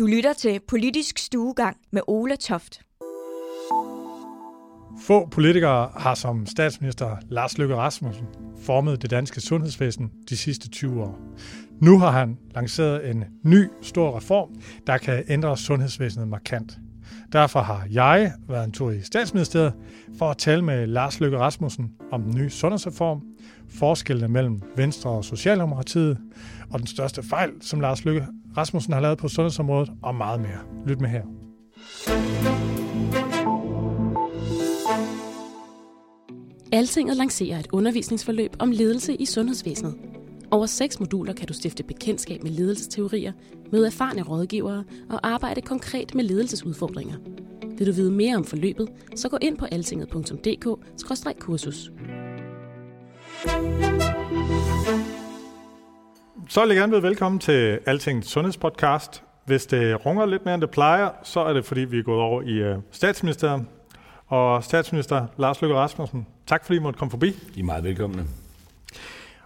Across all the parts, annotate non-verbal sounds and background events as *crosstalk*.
Du lytter til Politisk Stuegang med Ole Toft. Få politikere har som statsminister Lars Løkke Rasmussen formet det danske sundhedsvæsen de sidste 20 år. Nu har han lanceret en ny stor reform, der kan ændre sundhedsvæsenet markant. Derfor har jeg været en tur i statsministeriet for at tale med Lars Løkke Rasmussen om den nye sundhedsreform, forskellene mellem Venstre og Socialdemokratiet, og den største fejl, som Lars Løkke Rasmussen har lavet på sundhedsområdet, og meget mere. Lyt med her. Altinget lancerer et undervisningsforløb om ledelse i sundhedsvæsenet. Over seks moduler kan du stifte bekendtskab med ledelsesteorier, møde erfarne rådgivere og arbejde konkret med ledelsesudfordringer. Vil du vide mere om forløbet, så gå ind på altinget.dk-kursus. Så vil jeg gerne byde velkommen til Altingets Sundhedspodcast. Hvis det runger lidt mere, end det plejer, så er det fordi, vi er gået over i statsministeriet. Og statsminister Lars Løkke Rasmussen, tak fordi I måtte komme forbi. I er meget velkomne.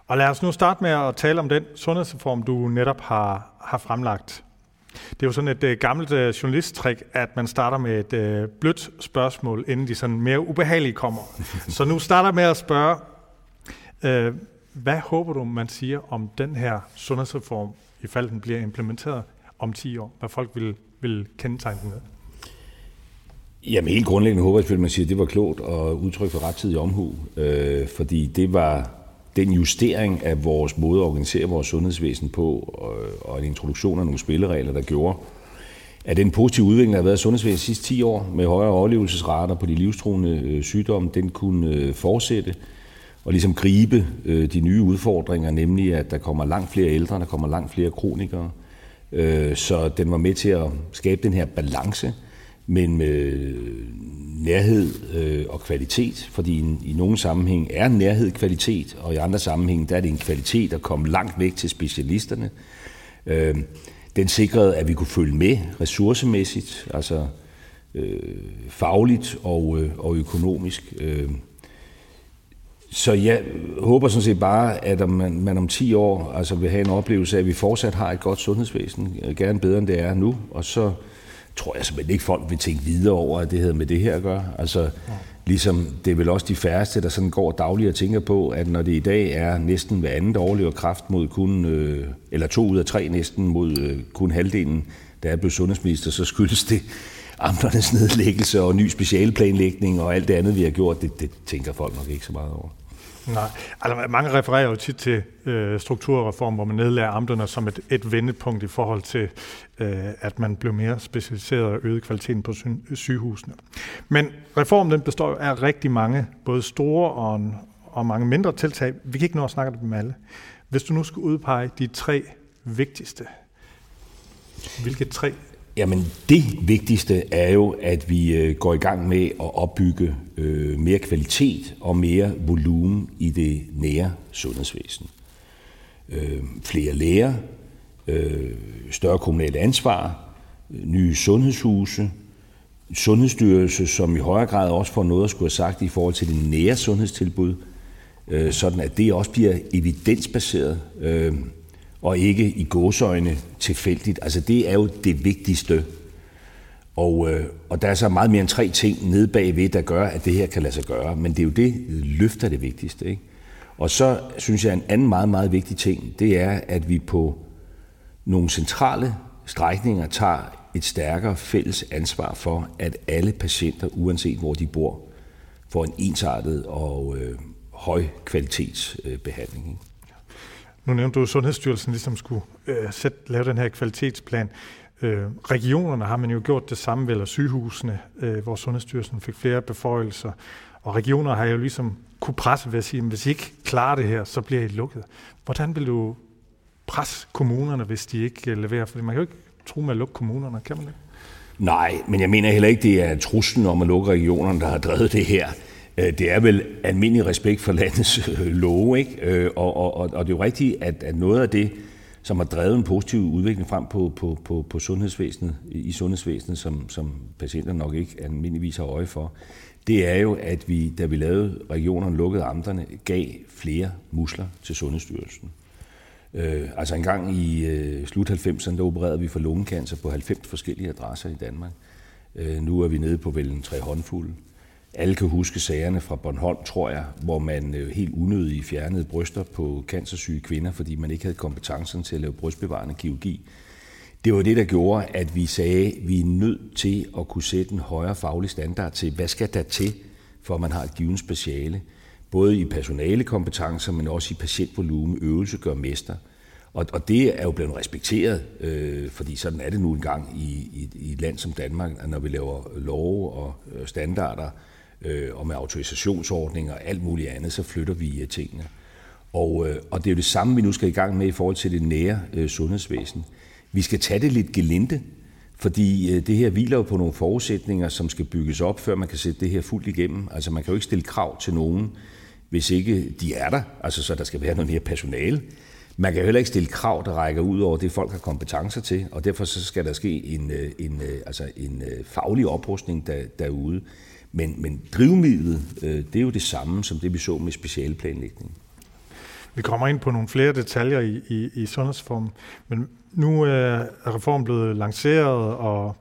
Og lad os nu starte med at tale om den sundhedsreform, du netop har, har fremlagt. Det er jo sådan et uh, gammelt uh, journalisttrik, at man starter med et uh, blødt spørgsmål, inden de sådan mere ubehagelige kommer. *laughs* Så nu starter med at spørge, uh, hvad håber du, man siger om den her sundhedsreform, i den bliver implementeret om 10 år? Hvad folk vil, vil kendetegne den med? Jamen helt grundlæggende håber jeg, at man siger, at det var klogt og udtryk for rettidig omhu, øh, fordi det var den justering af vores måde at organisere vores sundhedsvæsen på, og, og en introduktion af nogle spilleregler, der gjorde, at den positive udvikling, der har været i sundhedsvæsenet de sidste 10 år, med højere overlevelsesrater på de livstruende øh, sygdomme, den kunne øh, fortsætte og ligesom gribe øh, de nye udfordringer, nemlig at der kommer langt flere ældre, der kommer langt flere kronikere. Øh, så den var med til at skabe den her balance mellem øh, nærhed øh, og kvalitet, fordi i, i nogle sammenhæng er nærhed kvalitet, og i andre sammenhæng der er det en kvalitet at komme langt væk til specialisterne. Øh, den sikrede, at vi kunne følge med ressourcemæssigt, altså øh, fagligt og, øh, og økonomisk. Øh, så jeg håber sådan set bare, at man, man om 10 år altså vil have en oplevelse af, at vi fortsat har et godt sundhedsvæsen, øh, gerne bedre end det er nu, og så tror jeg simpelthen ikke, folk vil tænke videre over, at det havde med det her at gøre. Altså, ligesom det er vel også de færreste, der sådan går dagligt og tænker på, at når det i dag er næsten hver andet overlever kraft mod kun, øh, eller to ud af tre næsten mod øh, kun halvdelen, der er blevet sundhedsminister, så skyldes det amternes nedlæggelse og ny specialplanlægning og alt det andet, vi har gjort. Det, det tænker folk nok ikke så meget over. Nej, altså mange refererer jo tit til øh, strukturreform, hvor man nedlærer amterne som et, et vendepunkt i forhold til, øh, at man blev mere specialiseret og øgede kvaliteten på sy- sygehusene. Men reformen den består jo af rigtig mange, både store og, en, og mange mindre tiltag. Vi kan ikke nå at snakke dem alle. Hvis du nu skulle udpege de tre vigtigste, hvilke tre Jamen det vigtigste er jo, at vi øh, går i gang med at opbygge øh, mere kvalitet og mere volumen i det nære sundhedsvæsen. Øh, flere læger, øh, større kommunalt ansvar, nye sundhedshuse, sundhedsstyrelse, som i højere grad også får noget at skulle have sagt i forhold til det nære sundhedstilbud, øh, sådan at det også bliver evidensbaseret. Øh, og ikke i gåsøjne tilfældigt. Altså det er jo det vigtigste. Og, øh, og der er så meget mere end tre ting nede bagved, der gør, at det her kan lade sig gøre. Men det er jo det, løfter det vigtigste. Ikke? Og så synes jeg, en anden meget, meget vigtig ting, det er, at vi på nogle centrale strækninger tager et stærkere fælles ansvar for, at alle patienter, uanset hvor de bor, får en ensartet og øh, høj kvalitetsbehandling. Øh, nu nævnte du, at Sundhedsstyrelsen ligesom skulle øh, sætte, lave den her kvalitetsplan. Øh, regionerne har man jo gjort det samme, eller sygehusene, øh, hvor Sundhedsstyrelsen fik flere beføjelser. Og regioner har jo ligesom kunne presse ved at sige, at hvis I ikke klarer det her, så bliver I lukket. Hvordan vil du presse kommunerne, hvis de ikke øh, leverer? Fordi man kan jo ikke tro med at lukke kommunerne, kan man ikke? Nej, men jeg mener heller ikke, det er truslen om at lukke regionerne, der har drevet det her. Øh, det er vel almindelig respekt for landets øh, love, ikke? Øh, og, og, og, og det er jo rigtigt, at, at noget af det, som har drevet en positiv udvikling frem på, på, på, på sundhedsvæsenet, i sundhedsvæsenet, som, som patienter nok ikke almindeligvis har øje for, det er jo, at vi, da vi lavede regionerne, lukkede amterne, gav flere muskler til Sundhedsstyrelsen. Øh, altså en gang i øh, slut 90'erne, der opererede vi for lungekancer på 90 forskellige adresser i Danmark. Øh, nu er vi nede på vel en tre håndfulde. Alle kan huske sagerne fra Bornholm, tror jeg, hvor man øh, helt unødigt fjernede bryster på cancersyge kvinder, fordi man ikke havde kompetencen til at lave brystbevarende kirurgi. Det var det, der gjorde, at vi sagde, at vi er nødt til at kunne sætte en højere faglig standard til, hvad skal der til, for at man har et givet speciale. Både i personalekompetencer, men også i patientvolumen, øvelse gør mester. Og, og det er jo blevet respekteret, øh, fordi sådan er det nu engang i, i, i et land som Danmark, at når vi laver love og øh, standarder, øh, og med autorisationsordninger og alt muligt andet, så flytter vi øh, tingene. Og, øh, og det er jo det samme, vi nu skal i gang med i forhold til det nære øh, sundhedsvæsen. Vi skal tage det lidt gelinde, fordi øh, det her hviler jo på nogle forudsætninger, som skal bygges op, før man kan sætte det her fuldt igennem. Altså man kan jo ikke stille krav til nogen, hvis ikke de er der, altså så der skal være noget mere personale. Man kan jo heller ikke stille krav, der rækker ud over det, folk har kompetencer til, og derfor så skal der ske en, øh, en, øh, altså en faglig oprustning der, derude. Men, men drivmidlet, øh, det er jo det samme som det, vi så med specialplanlægning. Vi kommer ind på nogle flere detaljer i, i, i sundhedsformen, men nu er reformen blevet lanceret, og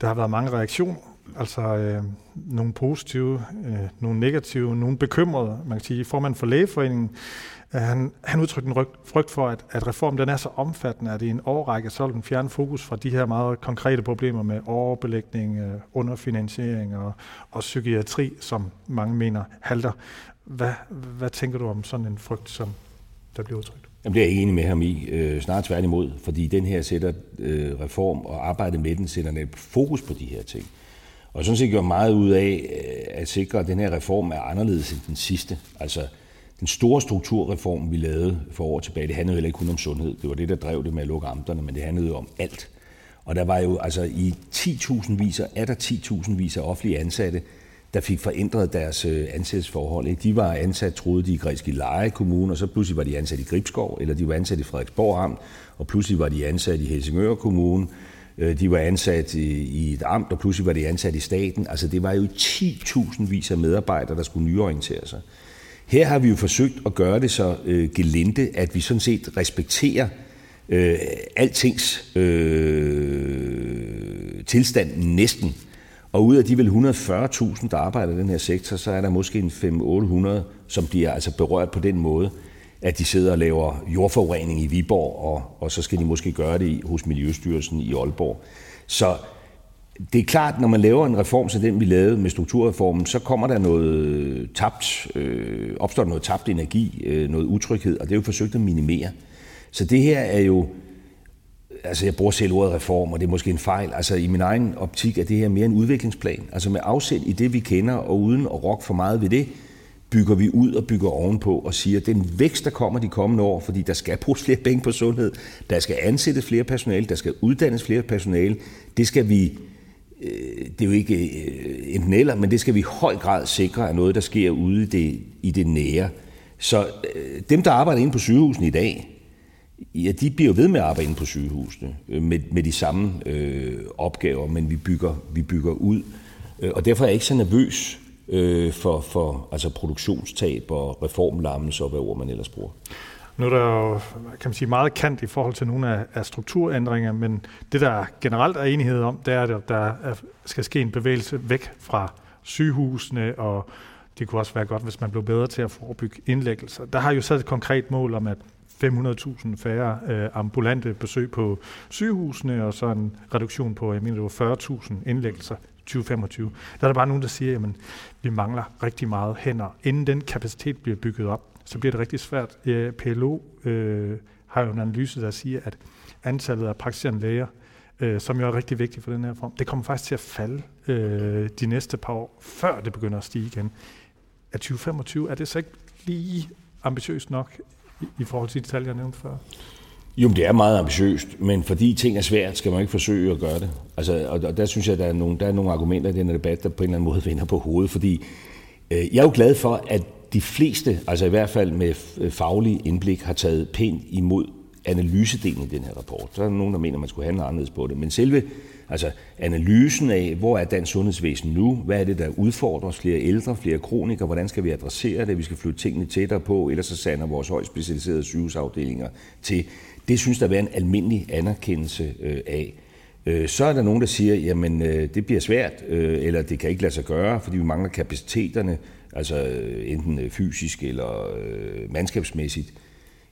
der har været mange reaktioner. Altså øh, nogle positive, øh, nogle negative, nogle bekymrede. Man kan sige, formand for lægeforeningen, han, han udtrykte en frygt for, at, at reformen den er så omfattende, at i en årrække så vil den fjerne fokus fra de her meget konkrete problemer med overbelægning, øh, underfinansiering og, og psykiatri, som mange mener halter. Hvad, hvad tænker du om sådan en frygt, som der bliver udtrykt? Jamen, det er jeg ikke enig med ham i. Øh, snart tværtimod, fordi den her sætter øh, reform og arbejdet med den sætter et fokus på de her ting. Og sådan set gør meget ud af øh, at sikre, at den her reform er anderledes end den sidste. Altså, den store strukturreform, vi lavede for år tilbage, det handlede heller ikke kun om sundhed. Det var det, der drev det med at lukke amterne, men det handlede om alt. Og der var jo altså i 10.000 viser, er der 10.000 viser offentlige ansatte, der fik forændret deres øh, ansættelsesforhold. De var ansat, troede de, i Græske Leje Kommune, og så pludselig var de ansat i Gribskov, eller de var ansat i Frederiksborg Amt, og pludselig var de ansat i Helsingør Kommune. Øh, de var ansat i, i et amt, og pludselig var de ansat i staten. Altså det var jo 10.000 vis af medarbejdere, der skulle nyorientere sig. Her har vi jo forsøgt at gøre det så øh, gelinde, at vi sådan set respekterer øh, altings øh, tilstand næsten og ud af de vel 140.000, der arbejder i den her sektor, så er der måske en 500-800, som bliver altså berørt på den måde, at de sidder og laver jordforurening i Viborg, og, og så skal de måske gøre det hos Miljøstyrelsen i Aalborg. Så det er klart, når man laver en reform som den, vi lavede med strukturreformen, så kommer der noget tabt, øh, opstår der noget tabt energi, øh, noget utryghed, og det er jo forsøgt at minimere. Så det her er jo altså jeg bruger selv ordet reform, og det er måske en fejl. Altså i min egen optik er det her mere en udviklingsplan. Altså med afsæt i det, vi kender, og uden at rokke for meget ved det, bygger vi ud og bygger ovenpå og siger, at den vækst, der kommer de kommende år, fordi der skal bruges flere penge på sundhed, der skal ansættes flere personale, der skal uddannes flere personale, det skal vi, Øh, det er jo ikke øh, enten eller, men det skal vi i høj grad sikre er noget, der sker ude i det, i det nære. Så øh, dem, der arbejder inde på sygehusene i dag, Ja, de bliver jo ved med at arbejde inde på sygehusene med, med de samme øh, opgaver, men vi bygger, vi bygger ud. Og derfor er jeg ikke så nervøs øh, for, for altså produktionstab og reformlammelse og hvad ord man ellers bruger. Nu er der jo kan man sige, meget kant i forhold til nogle af, af strukturændringer, men det, der generelt er enighed om, det er, at der skal ske en bevægelse væk fra sygehusene, og det kunne også være godt, hvis man blev bedre til at forebygge indlæggelser. Der har jo sat et konkret mål om, at 500.000 færre øh, ambulante besøg på sygehusene, og så en reduktion på, jeg mener, det var 40.000 indlæggelser 2025. Der er der bare nogen, der siger, at vi mangler rigtig meget hænder. Inden den kapacitet bliver bygget op, så bliver det rigtig svært. Øh, PLO øh, har jo en analyse, der siger, at antallet af praktiserende læger, øh, som jo er rigtig vigtigt for den her form, det kommer faktisk til at falde øh, de næste par år, før det begynder at stige igen. Er 2025, er det så ikke lige ambitiøst nok i, i forhold til de tal, jeg nævnte før? Jo, det er meget ambitiøst, men fordi ting er svært, skal man ikke forsøge at gøre det. Altså, og, og der synes jeg, der er, nogle, der er nogle argumenter i den her debat, der på en eller anden måde *laughs* vender på hovedet, fordi øh, jeg er jo glad for, at de fleste, altså i hvert fald med faglig indblik, har taget pænt imod analysedelen i den her rapport. Der er nogen, der mener, man skulle handle anderledes på det. Men selve altså analysen af, hvor er dansk sundhedsvæsen nu, hvad er det, der udfordrer os, flere ældre, flere kronikere, hvordan skal vi adressere det, vi skal flytte tingene tættere på, ellers så sander vores højt specialiserede sygehusafdelinger til. Det synes der er en almindelig anerkendelse øh, af. Øh, så er der nogen, der siger, jamen øh, det bliver svært, eller det kan ikke lade sig gøre, fordi vi mangler kapaciteterne, altså enten fysisk eller mandskabsmæssigt.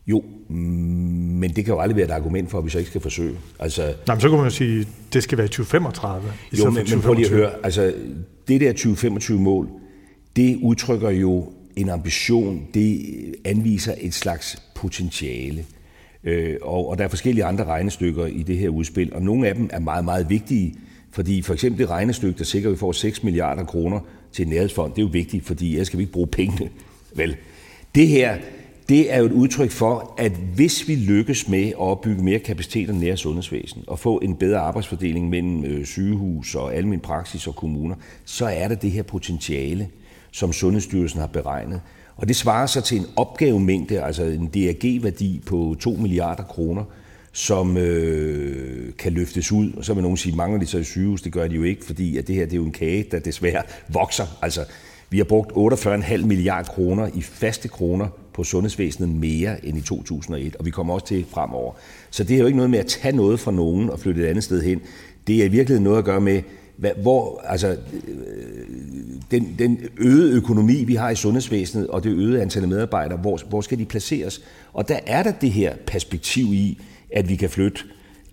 Jo, men det kan jo aldrig være et argument for, at vi så ikke skal forsøge. Altså, Nej, men så kan man jo sige, at det skal være 2035. Jo, men, men prøv lige at høre. Altså, det der 2025-mål, det udtrykker jo en ambition. Det anviser et slags potentiale. Øh, og, og der er forskellige andre regnestykker i det her udspil, og nogle af dem er meget, meget vigtige. Fordi for eksempel det regnestykke, der sikrer, at vi får 6 milliarder kroner til nærhedsfond, det er jo vigtigt, fordi ellers skal vi ikke bruge pengene. Vel, det her, det er jo et udtryk for, at hvis vi lykkes med at opbygge mere kapacitet og nære sundhedsvæsen og få en bedre arbejdsfordeling mellem øh, sygehus og almen praksis og kommuner, så er der det her potentiale, som Sundhedsstyrelsen har beregnet. Og det svarer sig til en opgavemængde, altså en DRG-værdi på 2 milliarder kroner, som øh, kan løftes ud. Og så vil nogen sige, mangler de så i sygehus? Det gør de jo ikke, fordi at det her det er jo en kage, der desværre vokser. Altså, vi har brugt 48,5 milliarder kroner i faste kroner på sundhedsvæsenet mere end i 2001, og vi kommer også til fremover. Så det er jo ikke noget med at tage noget fra nogen og flytte et andet sted hen. Det er virkelig noget at gøre med, hvor, altså, øh, den, den øgede økonomi, vi har i sundhedsvæsenet, og det øgede antal medarbejdere, hvor, hvor skal de placeres? Og der er der det her perspektiv i, at vi kan flytte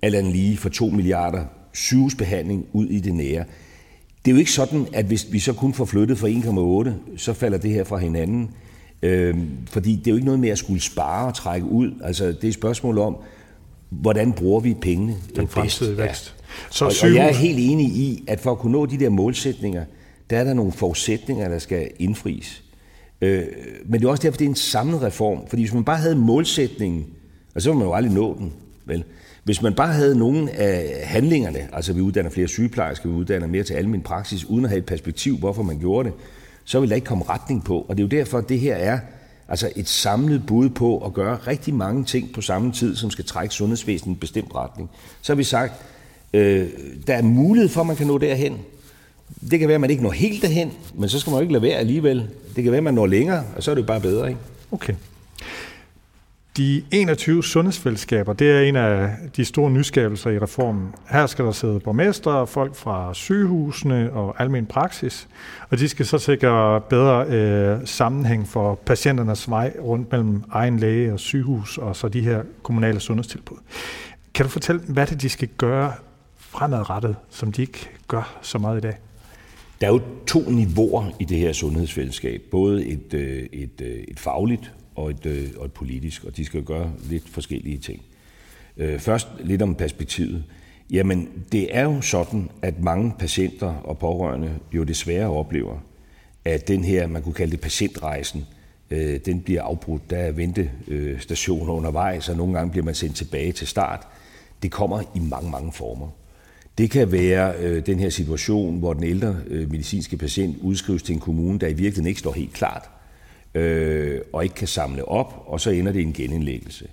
alt andet lige for 2 milliarder sygehusbehandling ud i det nære. Det er jo ikke sådan, at hvis vi så kun får flyttet for 1,8, så falder det her fra hinanden. Øhm, fordi det er jo ikke noget med at skulle spare og trække ud. Altså, det er et spørgsmål om, hvordan bruger vi pengene Den fremtidige vækst. Ja. Så og, og jeg er helt enig i, at for at kunne nå de der målsætninger, der er der nogle forudsætninger, der skal indfries. Øh, men det er også derfor, det er en samlet reform. Fordi hvis man bare havde målsætningen, og så ville man jo aldrig nå den, vel? Hvis man bare havde nogle af handlingerne, altså vi uddanner flere sygeplejersker, vi uddanner mere til almen praksis, uden at have et perspektiv, hvorfor man gjorde det, så vil der ikke komme retning på. Og det er jo derfor, at det her er altså et samlet bud på at gøre rigtig mange ting på samme tid, som skal trække sundhedsvæsenet i en bestemt retning. Så har vi sagt, øh, der er mulighed for, at man kan nå derhen. Det kan være, at man ikke når helt derhen, men så skal man jo ikke lade være alligevel. Det kan være, at man når længere, og så er det jo bare bedre. Ikke? Okay. De 21 sundhedsfællesskaber, det er en af de store nyskabelser i reformen. Her skal der sidde borgmestre, folk fra sygehusene og almen praksis, og de skal så sikre bedre øh, sammenhæng for patienternes vej rundt mellem egen læge og sygehus og så de her kommunale sundhedstilbud. Kan du fortælle, hvad det de skal gøre fremadrettet, som de ikke gør så meget i dag? Der er jo to niveauer i det her sundhedsfællesskab. Både et, øh, et, øh, et fagligt og et, øh, og et politisk, og de skal gøre lidt forskellige ting. Øh, først lidt om perspektivet. Jamen, det er jo sådan, at mange patienter og pårørende jo desværre oplever, at den her, man kunne kalde det patientrejsen, øh, den bliver afbrudt. Der er ventestationer undervejs, og nogle gange bliver man sendt tilbage til start. Det kommer i mange, mange former. Det kan være øh, den her situation, hvor den ældre øh, medicinske patient udskrives til en kommune, der i virkeligheden ikke står helt klart, øh, og ikke kan samle op, og så ender det i en genindlæggelse.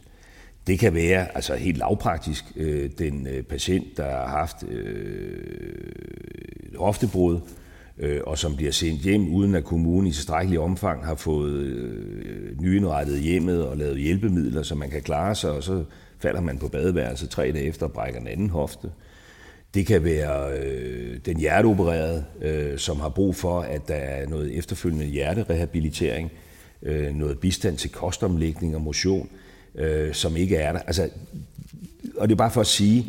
Det kan være altså helt lavpraktisk øh, den øh, patient, der har haft øh, hoftebrud, øh, og som bliver sendt hjem, uden at kommunen i tilstrækkelig omfang har fået øh, nyindrettet hjemmet og lavet hjælpemidler, så man kan klare sig, og så falder man på badeværelset tre dage efter og brækker en anden hofte. Det kan være øh, den hjerteopererede, øh, som har brug for, at der er noget efterfølgende hjerterehabilitering, øh, noget bistand til kostomlægning og motion, øh, som ikke er der. Altså, og det er bare for at sige,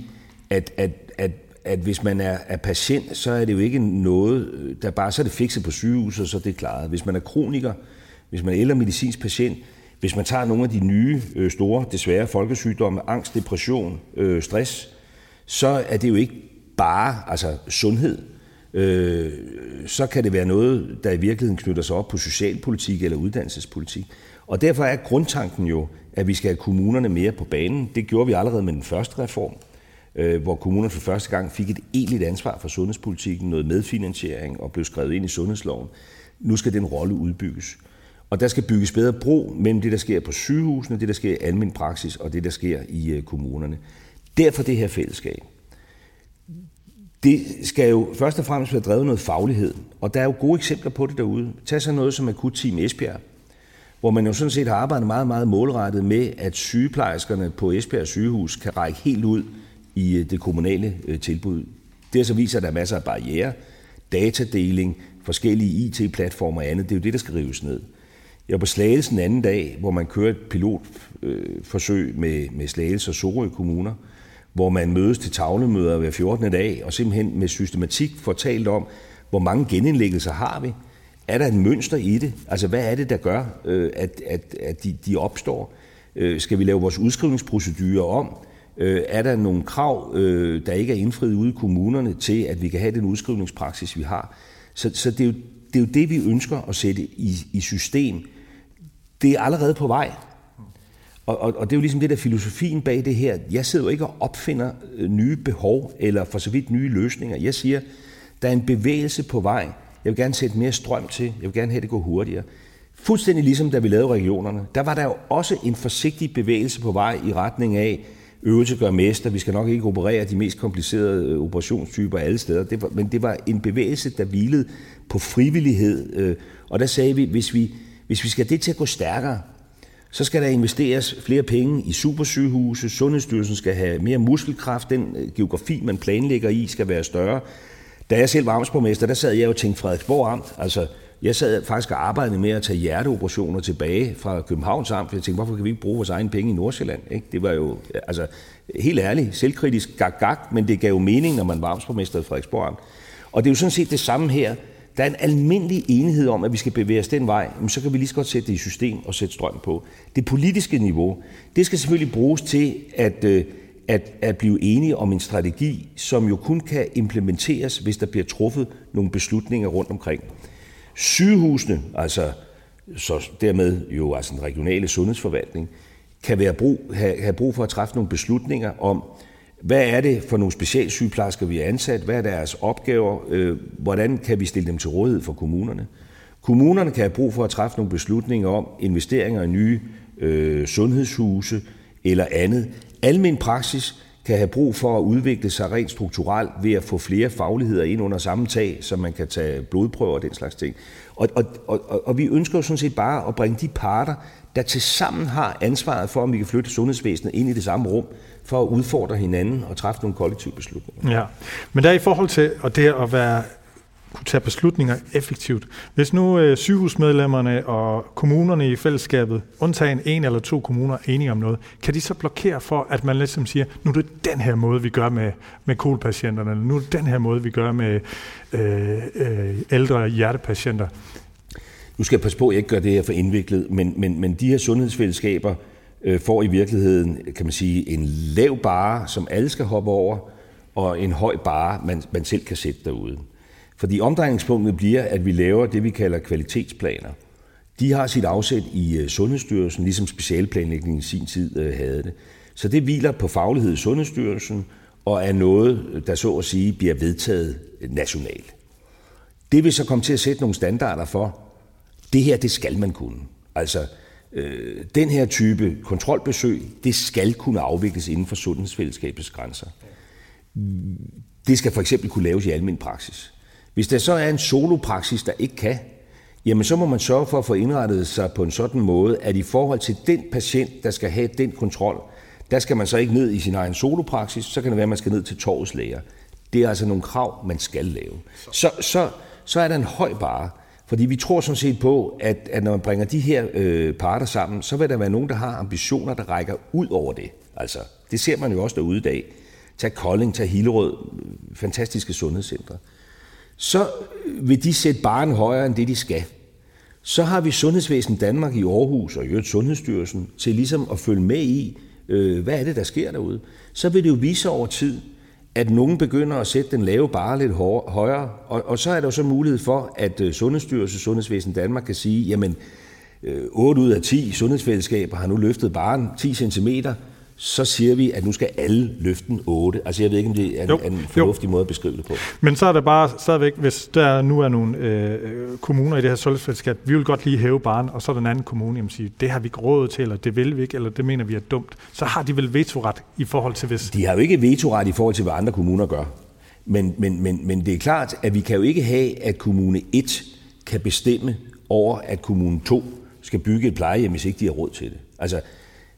at, at, at, at hvis man er, er patient, så er det jo ikke noget, øh, der bare så er det fikset på sygehuset, så er det klaret. Hvis man er kroniker, hvis man er ældre medicinsk patient, hvis man tager nogle af de nye øh, store, desværre folkesygdomme, angst, depression, øh, stress, så er det jo ikke bare altså sundhed, øh, så kan det være noget, der i virkeligheden knytter sig op på socialpolitik eller uddannelsespolitik. Og derfor er grundtanken jo, at vi skal have kommunerne mere på banen. Det gjorde vi allerede med den første reform, øh, hvor kommunerne for første gang fik et egentligt ansvar for sundhedspolitikken, noget medfinansiering og blev skrevet ind i sundhedsloven. Nu skal den rolle udbygges. Og der skal bygges bedre bro mellem det, der sker på sygehusene, det, der sker i almindelig praksis og det, der sker i øh, kommunerne. Derfor det her fællesskab. Det skal jo først og fremmest være drevet noget faglighed, og der er jo gode eksempler på det derude. Tag så noget som Akutteam Esbjerg, hvor man jo sådan set har arbejdet meget, meget målrettet med, at sygeplejerskerne på Esbjerg sygehus kan række helt ud i øh, det kommunale øh, tilbud. Det så viser, at der er masser af barriere, datadeling, forskellige IT-platformer og andet. Det er jo det, der skal rives ned. Jeg var på Slagelse den anden dag, hvor man kører et pilotforsøg øh, med, med Slagelse og Sorø kommuner, hvor man mødes til tavlemøder hver 14. dag og simpelthen med systematik får talt om, hvor mange genindlæggelser har vi? Er der et mønster i det? Altså, hvad er det, der gør, øh, at, at, at de, de opstår? Øh, skal vi lave vores udskrivningsprocedurer om? Øh, er der nogle krav, der ikke er indfriet ude i kommunerne til, at vi kan have den udskrivningspraksis, vi har? Så, så det, er jo, det er jo det, vi ønsker at sætte i, i system. Det er allerede på vej. Og, og, og det er jo ligesom det der filosofien bag det her. Jeg sidder jo ikke og opfinder øh, nye behov, eller for så vidt nye løsninger. Jeg siger, der er en bevægelse på vej. Jeg vil gerne sætte mere strøm til. Jeg vil gerne have, det går hurtigere. Fuldstændig ligesom da vi lavede regionerne. Der var der jo også en forsigtig bevægelse på vej i retning af, øvelse gør mester, vi skal nok ikke operere de mest komplicerede øh, operationstyper alle steder. Det var, men det var en bevægelse, der hvilede på frivillighed. Øh, og der sagde vi, hvis vi, hvis vi skal det til at gå stærkere, så skal der investeres flere penge i supersygehuse, Sundhedsstyrelsen skal have mere muskelkraft, den øh, geografi, man planlægger i, skal være større. Da jeg selv var amtsborgmester, der sad jeg jo og tænkte Frederiksborg Amt, altså jeg sad faktisk og arbejdede med at tage hjerteoperationer tilbage fra Københavns Amt, for jeg tænkte, hvorfor kan vi ikke bruge vores egen penge i Nordsjælland? Ikke? Det var jo, altså, helt ærligt, selvkritisk, gag, gag men det gav jo mening, når man var amtsborgmester i Frederiksborg Amt. Og det er jo sådan set det samme her. Der er en almindelig enighed om, at vi skal bevæge os den vej, men så kan vi lige så godt sætte det i system og sætte strøm på. Det politiske niveau, det skal selvfølgelig bruges til at, øh, at, at blive enige om en strategi, som jo kun kan implementeres, hvis der bliver truffet nogle beslutninger rundt omkring. Sygehusene, altså så dermed jo altså den regionale sundhedsforvaltning, kan være brug, have, have brug for at træffe nogle beslutninger om, hvad er det for nogle specialsygeplejersker, vi er ansat? Hvad er deres opgaver? Øh, hvordan kan vi stille dem til rådighed for kommunerne? Kommunerne kan have brug for at træffe nogle beslutninger om investeringer i nye øh, sundhedshuse eller andet. Almen praksis kan have brug for at udvikle sig rent strukturelt ved at få flere fagligheder ind under samme tag, så man kan tage blodprøver og den slags ting. Og, og, og, og vi ønsker jo sådan set bare at bringe de parter, der til sammen har ansvaret for, om vi kan flytte sundhedsvæsenet ind i det samme rum, for at udfordre hinanden og træffe nogle kollektive beslutninger. Ja, men der i forhold til og det at være kunne tage beslutninger effektivt. Hvis nu øh, sygehusmedlemmerne og kommunerne i fællesskabet, undtagen en eller to kommuner, er enige om noget, kan de så blokere for, at man ligesom siger, nu er det den her måde, vi gør med, med kolpatienterne, eller nu er det den her måde, vi gør med øh, øh, ældre hjertepatienter. Nu skal jeg passe på, at jeg ikke gør det her for indviklet, men, men, men de her sundhedsfællesskaber øh, får i virkeligheden, kan man sige, en lav bare, som alle skal hoppe over, og en høj bare, man, man selv kan sætte derude. Fordi omdrejningspunktet bliver, at vi laver det, vi kalder kvalitetsplaner. De har sit afsæt i øh, Sundhedsstyrelsen, ligesom specialplanlægningen i sin tid øh, havde det. Så det hviler på faglighed i Sundhedsstyrelsen, og er noget, der så at sige bliver vedtaget øh, nationalt. Det vil så komme til at sætte nogle standarder for, det her, det skal man kunne. Altså, øh, den her type kontrolbesøg, det skal kunne afvikles inden for sundhedsfællesskabets grænser. Det skal for eksempel kunne laves i almen praksis. Hvis der så er en solopraksis, der ikke kan, jamen så må man sørge for at få indrettet sig på en sådan måde, at i forhold til den patient, der skal have den kontrol, der skal man så ikke ned i sin egen solopraksis, så kan det være, at man skal ned til torvets læger. Det er altså nogle krav, man skal lave. Så, så, så er der en høj bare, fordi vi tror sådan set på, at, at når man bringer de her øh, parter sammen, så vil der være nogen, der har ambitioner, der rækker ud over det. Altså, det ser man jo også derude i dag. Tag Kolding, tag Hillerød, fantastiske sundhedscentre så vil de sætte baren højere end det, de skal. Så har vi Sundhedsvæsen Danmark i Aarhus og i øvrigt Sundhedsstyrelsen til ligesom at følge med i, øh, hvad er det, der sker derude. Så vil det jo vise over tid, at nogen begynder at sætte den lave bare lidt højere, og, og så er der jo så mulighed for, at øh, Sundhedsstyrelsen Sundhedsvæsen Danmark kan sige, jamen øh, 8 ud af 10 sundhedsfællesskaber har nu løftet bare 10 cm, så siger vi, at nu skal alle løfte den 8. Altså jeg ved ikke, om det er jo, en, en fornuftig jo. måde at beskrive det på. Men så er det bare stadigvæk, hvis der nu er nogle øh, kommuner i det her sundhedsfællesskab, vi vil godt lige hæve baren, og så er der en anden kommune, som siger, det har vi ikke råd til, eller det vil vi ikke, eller det mener vi er dumt. Så har de vel vetoret i forhold til hvis... De har jo ikke vetoret i forhold til, hvad andre kommuner gør. Men, men, men, men det er klart, at vi kan jo ikke have, at kommune 1 kan bestemme over, at kommune 2 skal bygge et plejehjem, hvis ikke de har råd til det. Altså, øh,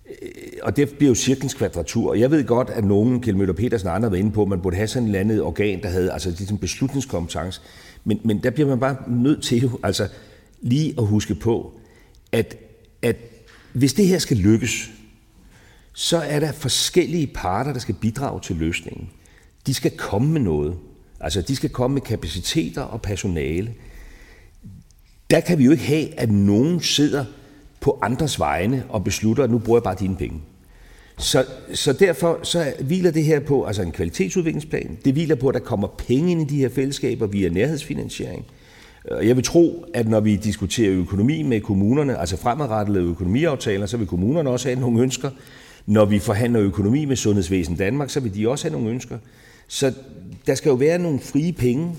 Øh, og det bliver jo cirklens kvadratur. Jeg ved godt, at nogen, Kjell Møller Petersen og andre var inde på, at man burde have sådan et andet organ, der havde altså ligesom beslutningskompetence. Men, men der bliver man bare nødt til jo, altså lige at huske på, at, at hvis det her skal lykkes, så er der forskellige parter, der skal bidrage til løsningen. De skal komme med noget. Altså, de skal komme med kapaciteter og personale. Der kan vi jo ikke have, at nogen sidder på andres vegne og beslutter, at nu bruger jeg bare dine penge. Så, så derfor så hviler det her på altså en kvalitetsudviklingsplan. Det hviler på, at der kommer penge ind i de her fællesskaber via nærhedsfinansiering. Og jeg vil tro, at når vi diskuterer økonomi med kommunerne, altså fremadrettede økonomiaftaler, så vil kommunerne også have nogle ønsker. Når vi forhandler økonomi med Sundhedsvæsen Danmark, så vil de også have nogle ønsker. Så der skal jo være nogle frie penge.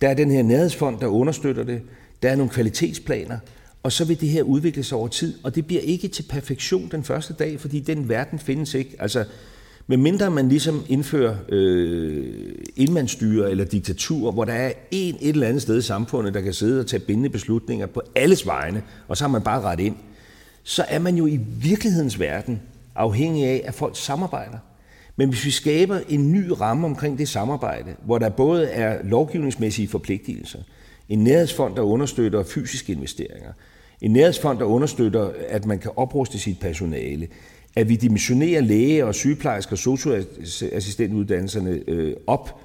Der er den her nærhedsfond, der understøtter det. Der er nogle kvalitetsplaner. Og så vil det her udvikle sig over tid. Og det bliver ikke til perfektion den første dag, fordi den verden findes ikke. Altså, medmindre man ligesom indfører øh, indmandsstyre eller diktatur, hvor der er en et eller andet sted i samfundet, der kan sidde og tage bindende beslutninger på alles vegne, og så har man bare ret ind, så er man jo i virkelighedens verden afhængig af, at folk samarbejder. Men hvis vi skaber en ny ramme omkring det samarbejde, hvor der både er lovgivningsmæssige forpligtelser, en nærhedsfond, der understøtter fysiske investeringer, en nærhedsfond, der understøtter, at man kan opruste sit personale, at vi dimensionerer læge- og sygeplejersker og socioassistentuddannelserne øh, op,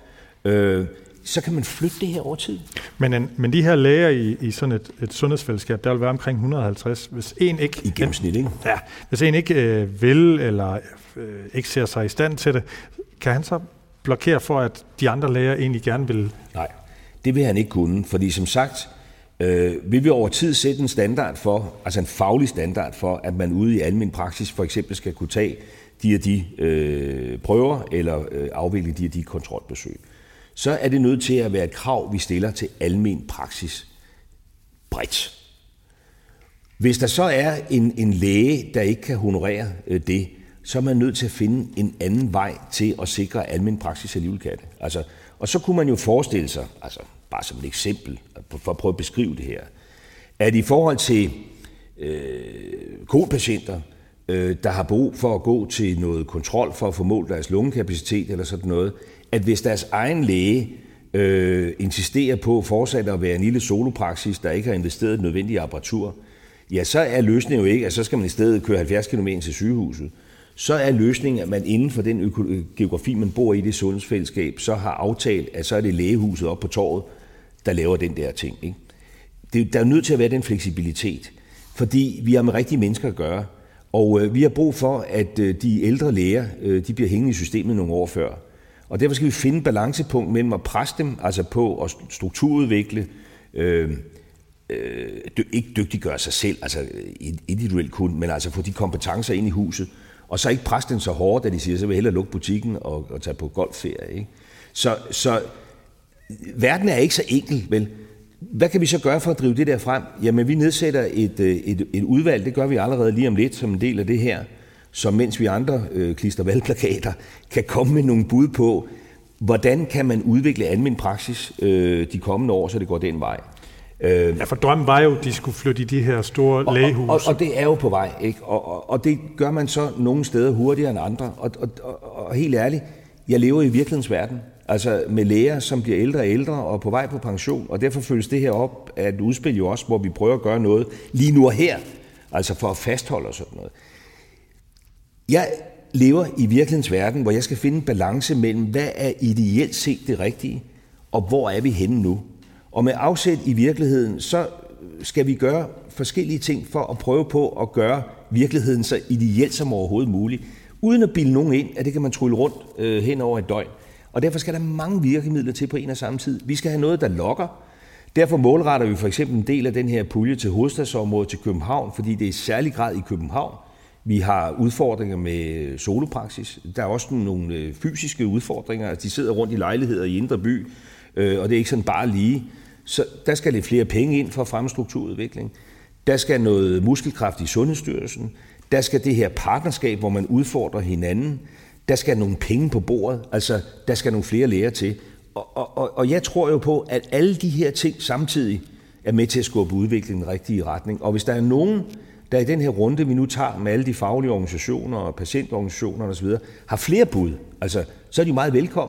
øh, så kan man flytte det her over tid. Men, en, men de her læger i, i sådan et, et sundhedsfællesskab, der vil være omkring 150. Hvis en ikke... I gennemsnit, ikke? Ja. Hvis en ikke øh, vil, eller øh, ikke ser sig i stand til det, kan han så blokere for, at de andre læger egentlig gerne vil... Nej, det vil han ikke kunne, fordi som sagt, øh, vil vi over tid sætte en standard for, altså en faglig standard for, at man ude i almen praksis for eksempel skal kunne tage de og de øh, prøver, eller øh, afvikle de og de kontrolbesøg. Så er det nødt til at være et krav, vi stiller til almen praksis bredt. Hvis der så er en, en læge, der ikke kan honorere øh, det, så er man nødt til at finde en anden vej til at sikre, almen praksis alligevel kan det. Altså, og så kunne man jo forestille sig, altså bare som et eksempel, for at prøve at beskrive det her, at i forhold til øh, kolpatienter, øh, der har brug for at gå til noget kontrol for at få målt deres lungekapacitet eller sådan noget, at hvis deres egen læge øh, insisterer på fortsat at være en lille solopraksis, der ikke har investeret i nødvendige apparatur, ja, så er løsningen jo ikke, at så skal man i stedet køre 70 km til sygehuset. Så er løsningen, at man inden for den geografi, man bor i det sundhedsfællesskab, så har aftalt, at så er det lægehuset op på torvet, der laver den der ting. Ikke? Det, der er nødt til at være den fleksibilitet, fordi vi har med rigtige mennesker at gøre. Og øh, vi har brug for, at øh, de ældre læger øh, de bliver hængende i systemet nogle år før. Og derfor skal vi finde balancepunkt mellem at presse dem altså på at strukturudvikle, øh, øh, ikke dygtiggøre sig selv, altså øh, individuelt kun, men altså få de kompetencer ind i huset, og så ikke presse dem så hårdt, at de siger, så vil jeg hellere lukke butikken og, og tage på golfferie. Ikke? Så, så verden er ikke så enkel, vel? Hvad kan vi så gøre for at drive det der frem? Jamen, vi nedsætter et, øh, et, et udvalg, det gør vi allerede lige om lidt som en del af det her, så mens vi andre øh, klister valgplakater, kan komme med nogle bud på, hvordan kan man udvikle almen praksis øh, de kommende år, så det går den vej. Øh, ja, for drømmen var jo, at de skulle flytte i de her store og, lægehus. Og, og, og det er jo på vej, ikke? Og, og, og det gør man så nogle steder hurtigere end andre. Og, og, og, og helt ærligt, jeg lever i virkelighedens verden. Altså med læger, som bliver ældre og ældre og på vej på pension. Og derfor følges det her op af et udspil jo også, hvor vi prøver at gøre noget lige nu og her. Altså for at fastholde og sådan noget. Jeg lever i virkelighedens verden, hvor jeg skal finde en balance mellem, hvad er ideelt set det rigtige, og hvor er vi henne nu. Og med afsæt i virkeligheden, så skal vi gøre forskellige ting for at prøve på at gøre virkeligheden så ideelt som overhovedet muligt, uden at bilde nogen ind, at det kan man trylle rundt øh, hen over et døgn. Og derfor skal der mange virkemidler til på en og samme tid. Vi skal have noget, der lokker. Derfor målretter vi for eksempel en del af den her pulje til hovedstadsområdet til København, fordi det er i særlig grad i København, vi har udfordringer med solopraksis. Der er også nogle øh, fysiske udfordringer. Altså, de sidder rundt i lejligheder i Indre By, øh, og det er ikke sådan bare lige. Så der skal lidt flere penge ind for at fremme strukturudvikling. Der skal noget muskelkraft i Sundhedsstyrelsen. Der skal det her partnerskab, hvor man udfordrer hinanden. Der skal nogle penge på bordet. Altså, der skal nogle flere læger til. Og, og, og, og jeg tror jo på, at alle de her ting samtidig er med til at skubbe udviklingen i den rigtige retning. Og hvis der er nogen, der i den her runde, vi nu tager med alle de faglige organisationer og patientorganisationer osv., har flere bud, altså, så er de meget velkommen.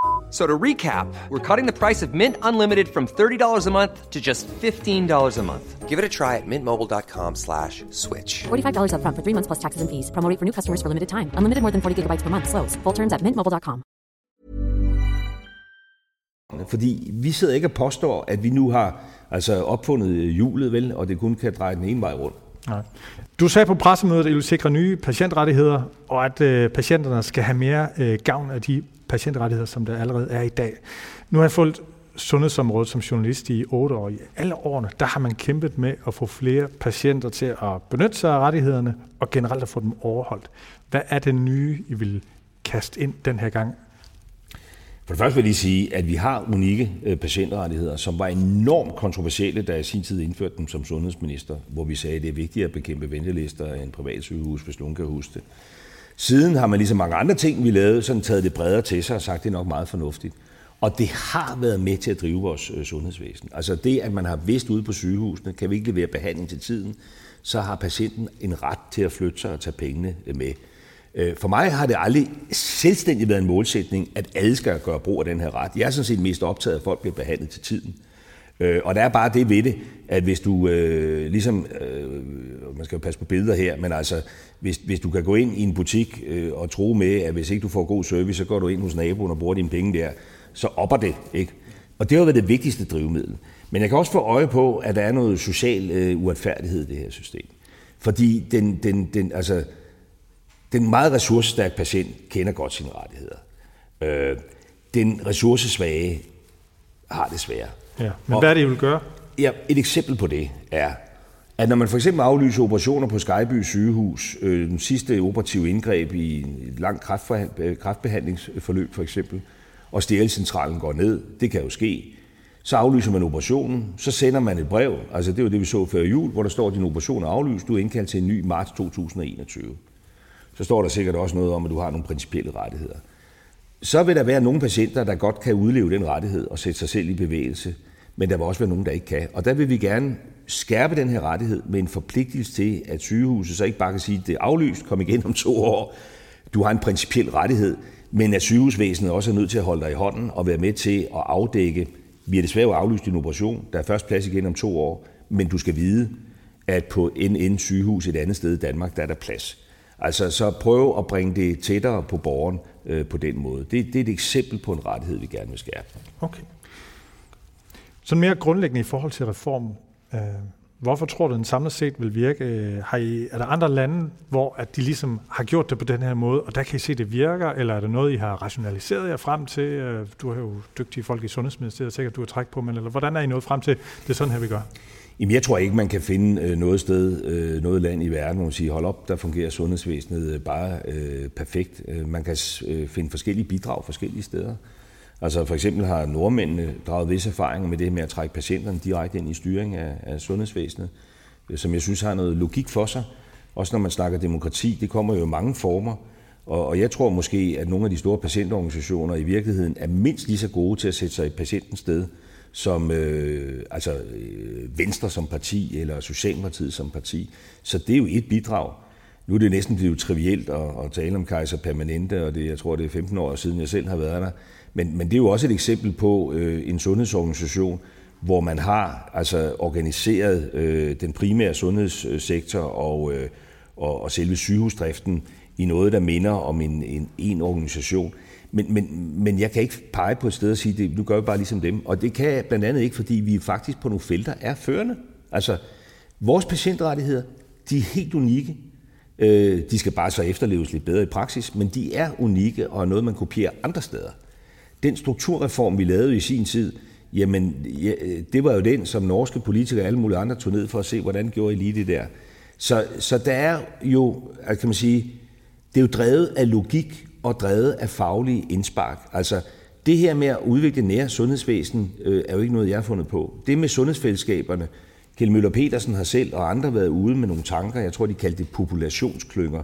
So to recap, we're cutting the price of Mint Unlimited from $30 a month to just $15 a month. Give it a try at mintmobile.com slash switch. $45 up front for three months plus taxes and fees. Promoting for new customers for limited time. Unlimited more than 40 gigabytes per month. Slows. Full terms at mintmobile.com. Fordi vi sidder ikke og påstår, at vi nu har altså opfundet hjulet, vel, og det kun kan dreje den ene vej rundt. Nej. Du sagde på pressemødet, at I vil sikre nye patientrettigheder, og at øh, patienterne skal have mere øh, gavn af de patientrettigheder, som der allerede er i dag. Nu har jeg fulgt sundhedsområdet som journalist i otte år. I alle årene, der har man kæmpet med at få flere patienter til at benytte sig af rettighederne, og generelt at få dem overholdt. Hvad er det nye, I vil kaste ind den her gang? For det første vil jeg lige sige, at vi har unikke øh, patientrettigheder, som var enormt kontroversielle, da jeg sin tid indførte dem som sundhedsminister, hvor vi sagde, at det er vigtigt at bekæmpe ventelister end privat sygehus, hvis nogen kan huske det. Siden har man ligesom mange andre ting, vi lavede, sådan taget det bredere til sig og sagt, det er nok meget fornuftigt. Og det har været med til at drive vores øh, sundhedsvæsen. Altså det, at man har vidst ude på sygehusene, kan vi ikke levere behandling til tiden, så har patienten en ret til at flytte sig og tage pengene øh, med. Øh, for mig har det aldrig selvstændigt været en målsætning, at alle skal gøre brug af den her ret. Jeg er sådan set mest optaget af, at folk bliver behandlet til tiden. Øh, Og der er bare det ved det, at hvis du øh, ligesom, øh, man skal jo passe på billeder her, men altså, hvis, hvis du kan gå ind i en butik øh, og tro med, at hvis ikke du får god service, så går du ind hos naboen og bruger dine penge der, så opper det, ikke? Og det har været det vigtigste drivmiddel. Men jeg kan også få øje på, at der er noget social øh, uretfærdighed i det her system. Fordi den, den, den, altså, den meget ressourcestærke patient kender godt sine rettigheder. Øh, den ressourcesvage har det svært. Ja, men og, hvad er det, I vil gøre? Ja, et eksempel på det er, at når man for eksempel aflyser operationer på Skyby sygehus, øh, den sidste operative indgreb i et langt kræftbehandlingsforløb for eksempel, og stjælecentralen går ned, det kan jo ske, så aflyser man operationen, så sender man et brev, altså det var det, vi så før jul, hvor der står, at din operation er aflyst, du er indkaldt til en ny marts 2021. Så står der sikkert også noget om, at du har nogle principielle rettigheder. Så vil der være nogle patienter, der godt kan udleve den rettighed og sætte sig selv i bevægelse, men der vil også være nogen, der ikke kan. Og der vil vi gerne skærpe den her rettighed med en forpligtelse til, at sygehuset så ikke bare kan sige, at det er aflyst, kom igen om to år, du har en principiel rettighed, men at sygehusvæsenet også er nødt til at holde dig i hånden og være med til at afdække, vi har desværre aflyst din operation, der er først plads igen om to år, men du skal vide, at på NN sygehus et andet sted i Danmark, der er der plads. Altså så prøve at bringe det tættere på borgeren øh, på den måde. Det, det er et eksempel på en rettighed, vi gerne vil skærpe. Okay. Sådan mere grundlæggende i forhold til reformen. Øh, hvorfor tror du, den samlet set vil virke? Har I, er der andre lande, hvor at de ligesom har gjort det på den her måde, og der kan I se, at det virker, eller er det noget, I har rationaliseret jer frem til? Øh, du har jo dygtige folk i Sundhedsministeriet, sikkert du har træk på, men eller hvordan er I nået frem til, det er sådan her, vi gør? Jamen, jeg tror ikke, man kan finde øh, noget sted, øh, noget land i verden, hvor man siger, hold op, der fungerer sundhedsvæsenet bare øh, perfekt. Man kan finde forskellige bidrag forskellige steder. Altså for eksempel har nordmændene draget visse erfaringer med det med at trække patienterne direkte ind i styring af, af sundhedsvæsenet, øh, som jeg synes har noget logik for sig. Også når man snakker demokrati, det kommer jo i mange former. Og, og jeg tror måske, at nogle af de store patientorganisationer i virkeligheden er mindst lige så gode til at sætte sig i patientens sted, som øh, altså, øh, Venstre som parti eller Socialdemokratiet som parti. Så det er jo et bidrag. Nu er det næsten blevet trivielt at, at tale om kejser permanente, og det, jeg tror, det er 15 år siden, jeg selv har været der. Men, men det er jo også et eksempel på øh, en sundhedsorganisation, hvor man har altså organiseret øh, den primære sundhedssektor og, øh, og, og selve sygehusdriften i noget, der minder om en, en, en organisation. Men, men, men jeg kan ikke pege på et sted og sige, det, nu gør vi bare ligesom dem. Og det kan jeg blandt andet ikke, fordi vi faktisk på nogle felter er førende. Altså, vores patientrettigheder, de er helt unikke. Øh, de skal bare så efterleves lidt bedre i praksis, men de er unikke og er noget, man kopierer andre steder. Den strukturreform, vi lavede i sin tid, jamen, ja, det var jo den, som norske politikere og alle mulige andre tog ned for at se, hvordan gjorde I lige det der. Så, så der er jo, kan man sige, det er jo drevet af logik og drevet af faglige indspark. Altså, det her med at udvikle nære sundhedsvæsen øh, er jo ikke noget, jeg har fundet på. Det med sundhedsfællesskaberne, Kjell Møller Petersen har selv og andre været ude med nogle tanker, jeg tror, de kaldte det populationsklynger.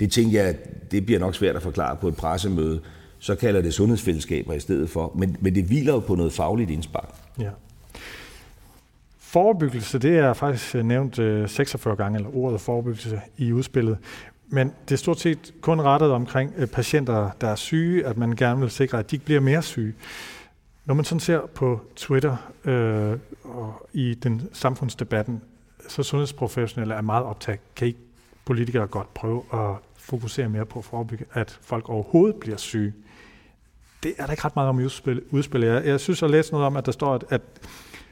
Det tænkte jeg, det bliver nok svært at forklare på et pressemøde. Så kalder det sundhedsfællesskaber i stedet for. Men, men det hviler jo på noget fagligt indspark. Ja. Forebyggelse, det er faktisk øh, nævnt øh, 46 gange, eller ordet forebyggelse i udspillet. Men det er stort set kun rettet omkring øh, patienter, der er syge, at man gerne vil sikre, at de ikke bliver mere syge. Når man sådan ser på Twitter øh, og i den samfundsdebatten, så sundhedsprofessionelle er meget optaget. Kan ikke politikere godt prøve at fokusere mere på at forebygge, at folk overhovedet bliver syge? Det er der ikke ret meget om i udspillet. Jeg, jeg synes, jeg læste noget om, at der står, at, at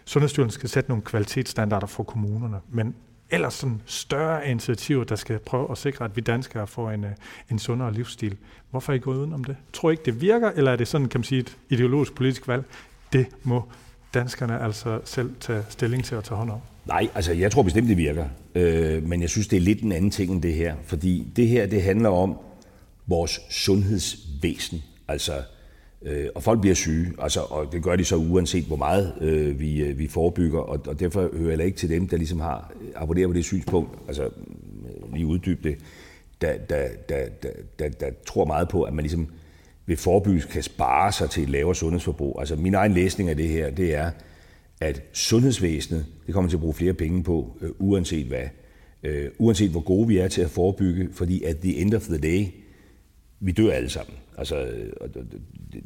Sundhedsstyrelsen skal sætte nogle kvalitetsstandarder for kommunerne, men ellers sådan større initiativer, der skal prøve at sikre, at vi danskere får en, øh, en sundere livsstil. Hvorfor er I gået udenom det? Tror I ikke, det virker, eller er det sådan, kan man sige, et ideologisk politisk valg? Det må danskerne altså selv tage stilling til at tage hånd om. Nej, altså jeg tror bestemt, det virker. Øh, men jeg synes, det er lidt en anden ting end det her. Fordi det her, det handler om vores sundhedsvæsen. Altså, Øh, og folk bliver syge, altså, og det gør de så uanset hvor meget øh, vi, øh, vi forebygger, og, og derfor hører jeg ikke til dem, der ligesom har abonnerer på det synspunkt, altså øh, lige uddybe det, der, der, der, der, der, der tror meget på, at man ligesom ved forebyggelse kan spare sig til et lavere sundhedsforbrug. Altså min egen læsning af det her, det er, at sundhedsvæsenet, det kommer til at bruge flere penge på, øh, uanset hvad. Øh, uanset hvor gode vi er til at forebygge, fordi at the end of the day, vi dør alle sammen. Altså, øh, det,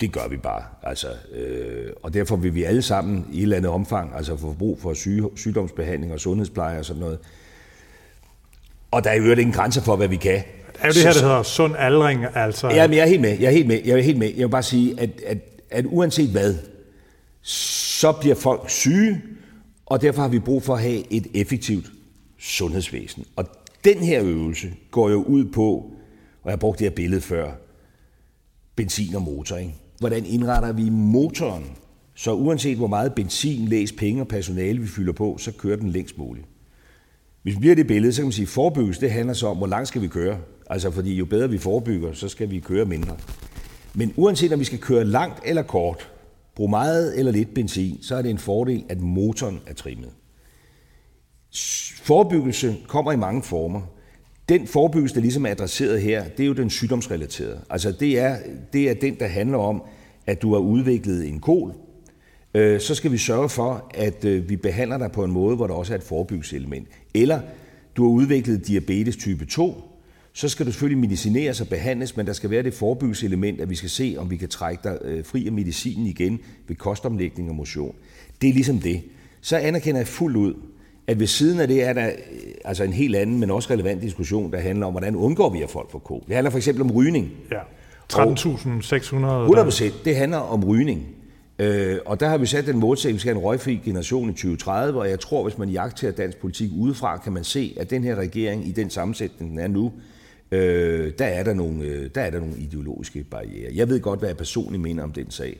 det, gør vi bare. Altså, øh, og derfor vil vi alle sammen i et eller andet omfang altså få brug for syge, sygdomsbehandling og sundhedspleje og sådan noget. Og der er jo ingen grænser for, hvad vi kan. Det er jo det her, der hedder sund aldring. Altså. Ja, men jeg er helt med. Jeg er helt med. Jeg er helt med. Jeg vil bare sige, at, at, at uanset hvad, så bliver folk syge, og derfor har vi brug for at have et effektivt sundhedsvæsen. Og den her øvelse går jo ud på, og jeg har brugt det her billede før, benzin og motor. Ikke? Hvordan indretter vi motoren, så uanset hvor meget benzin, læs, penge og personale vi fylder på, så kører den længst muligt. Hvis vi bliver det billede, så kan man sige, at forebyggelse det handler så om, hvor langt skal vi køre. Altså fordi jo bedre vi forebygger, så skal vi køre mindre. Men uanset om vi skal køre langt eller kort, bruge meget eller lidt benzin, så er det en fordel, at motoren er trimmet. Forebyggelse kommer i mange former. Den forebyggelse, der ligesom er adresseret her, det er jo den sygdomsrelaterede. Altså det er, det er den, der handler om, at du har udviklet en kol, øh, så skal vi sørge for, at øh, vi behandler dig på en måde, hvor der også er et forebyggelseselement. Eller du har udviklet diabetes type 2, så skal du selvfølgelig medicineres og behandles, men der skal være det forebyggelseselement, at vi skal se, om vi kan trække dig øh, fri af medicinen igen ved kostomlægning og motion. Det er ligesom det. Så anerkender jeg fuldt ud, at ved siden af det er der øh, altså en helt anden, men også relevant diskussion, der handler om, hvordan undgår vi, at folk får kål. Det handler for eksempel om rygning. Ja. 13.600. 100 procent. Det handler om rygning. Øh, og der har vi sat den målsætning, at vi skal have en røgfri generation i 2030, og jeg tror, hvis man jagter dansk politik udefra, kan man se, at den her regering i den sammensætning, den er nu, øh, der, er der, nogle, øh, der er der nogle ideologiske barriere. Jeg ved godt, hvad jeg personligt mener om den sag,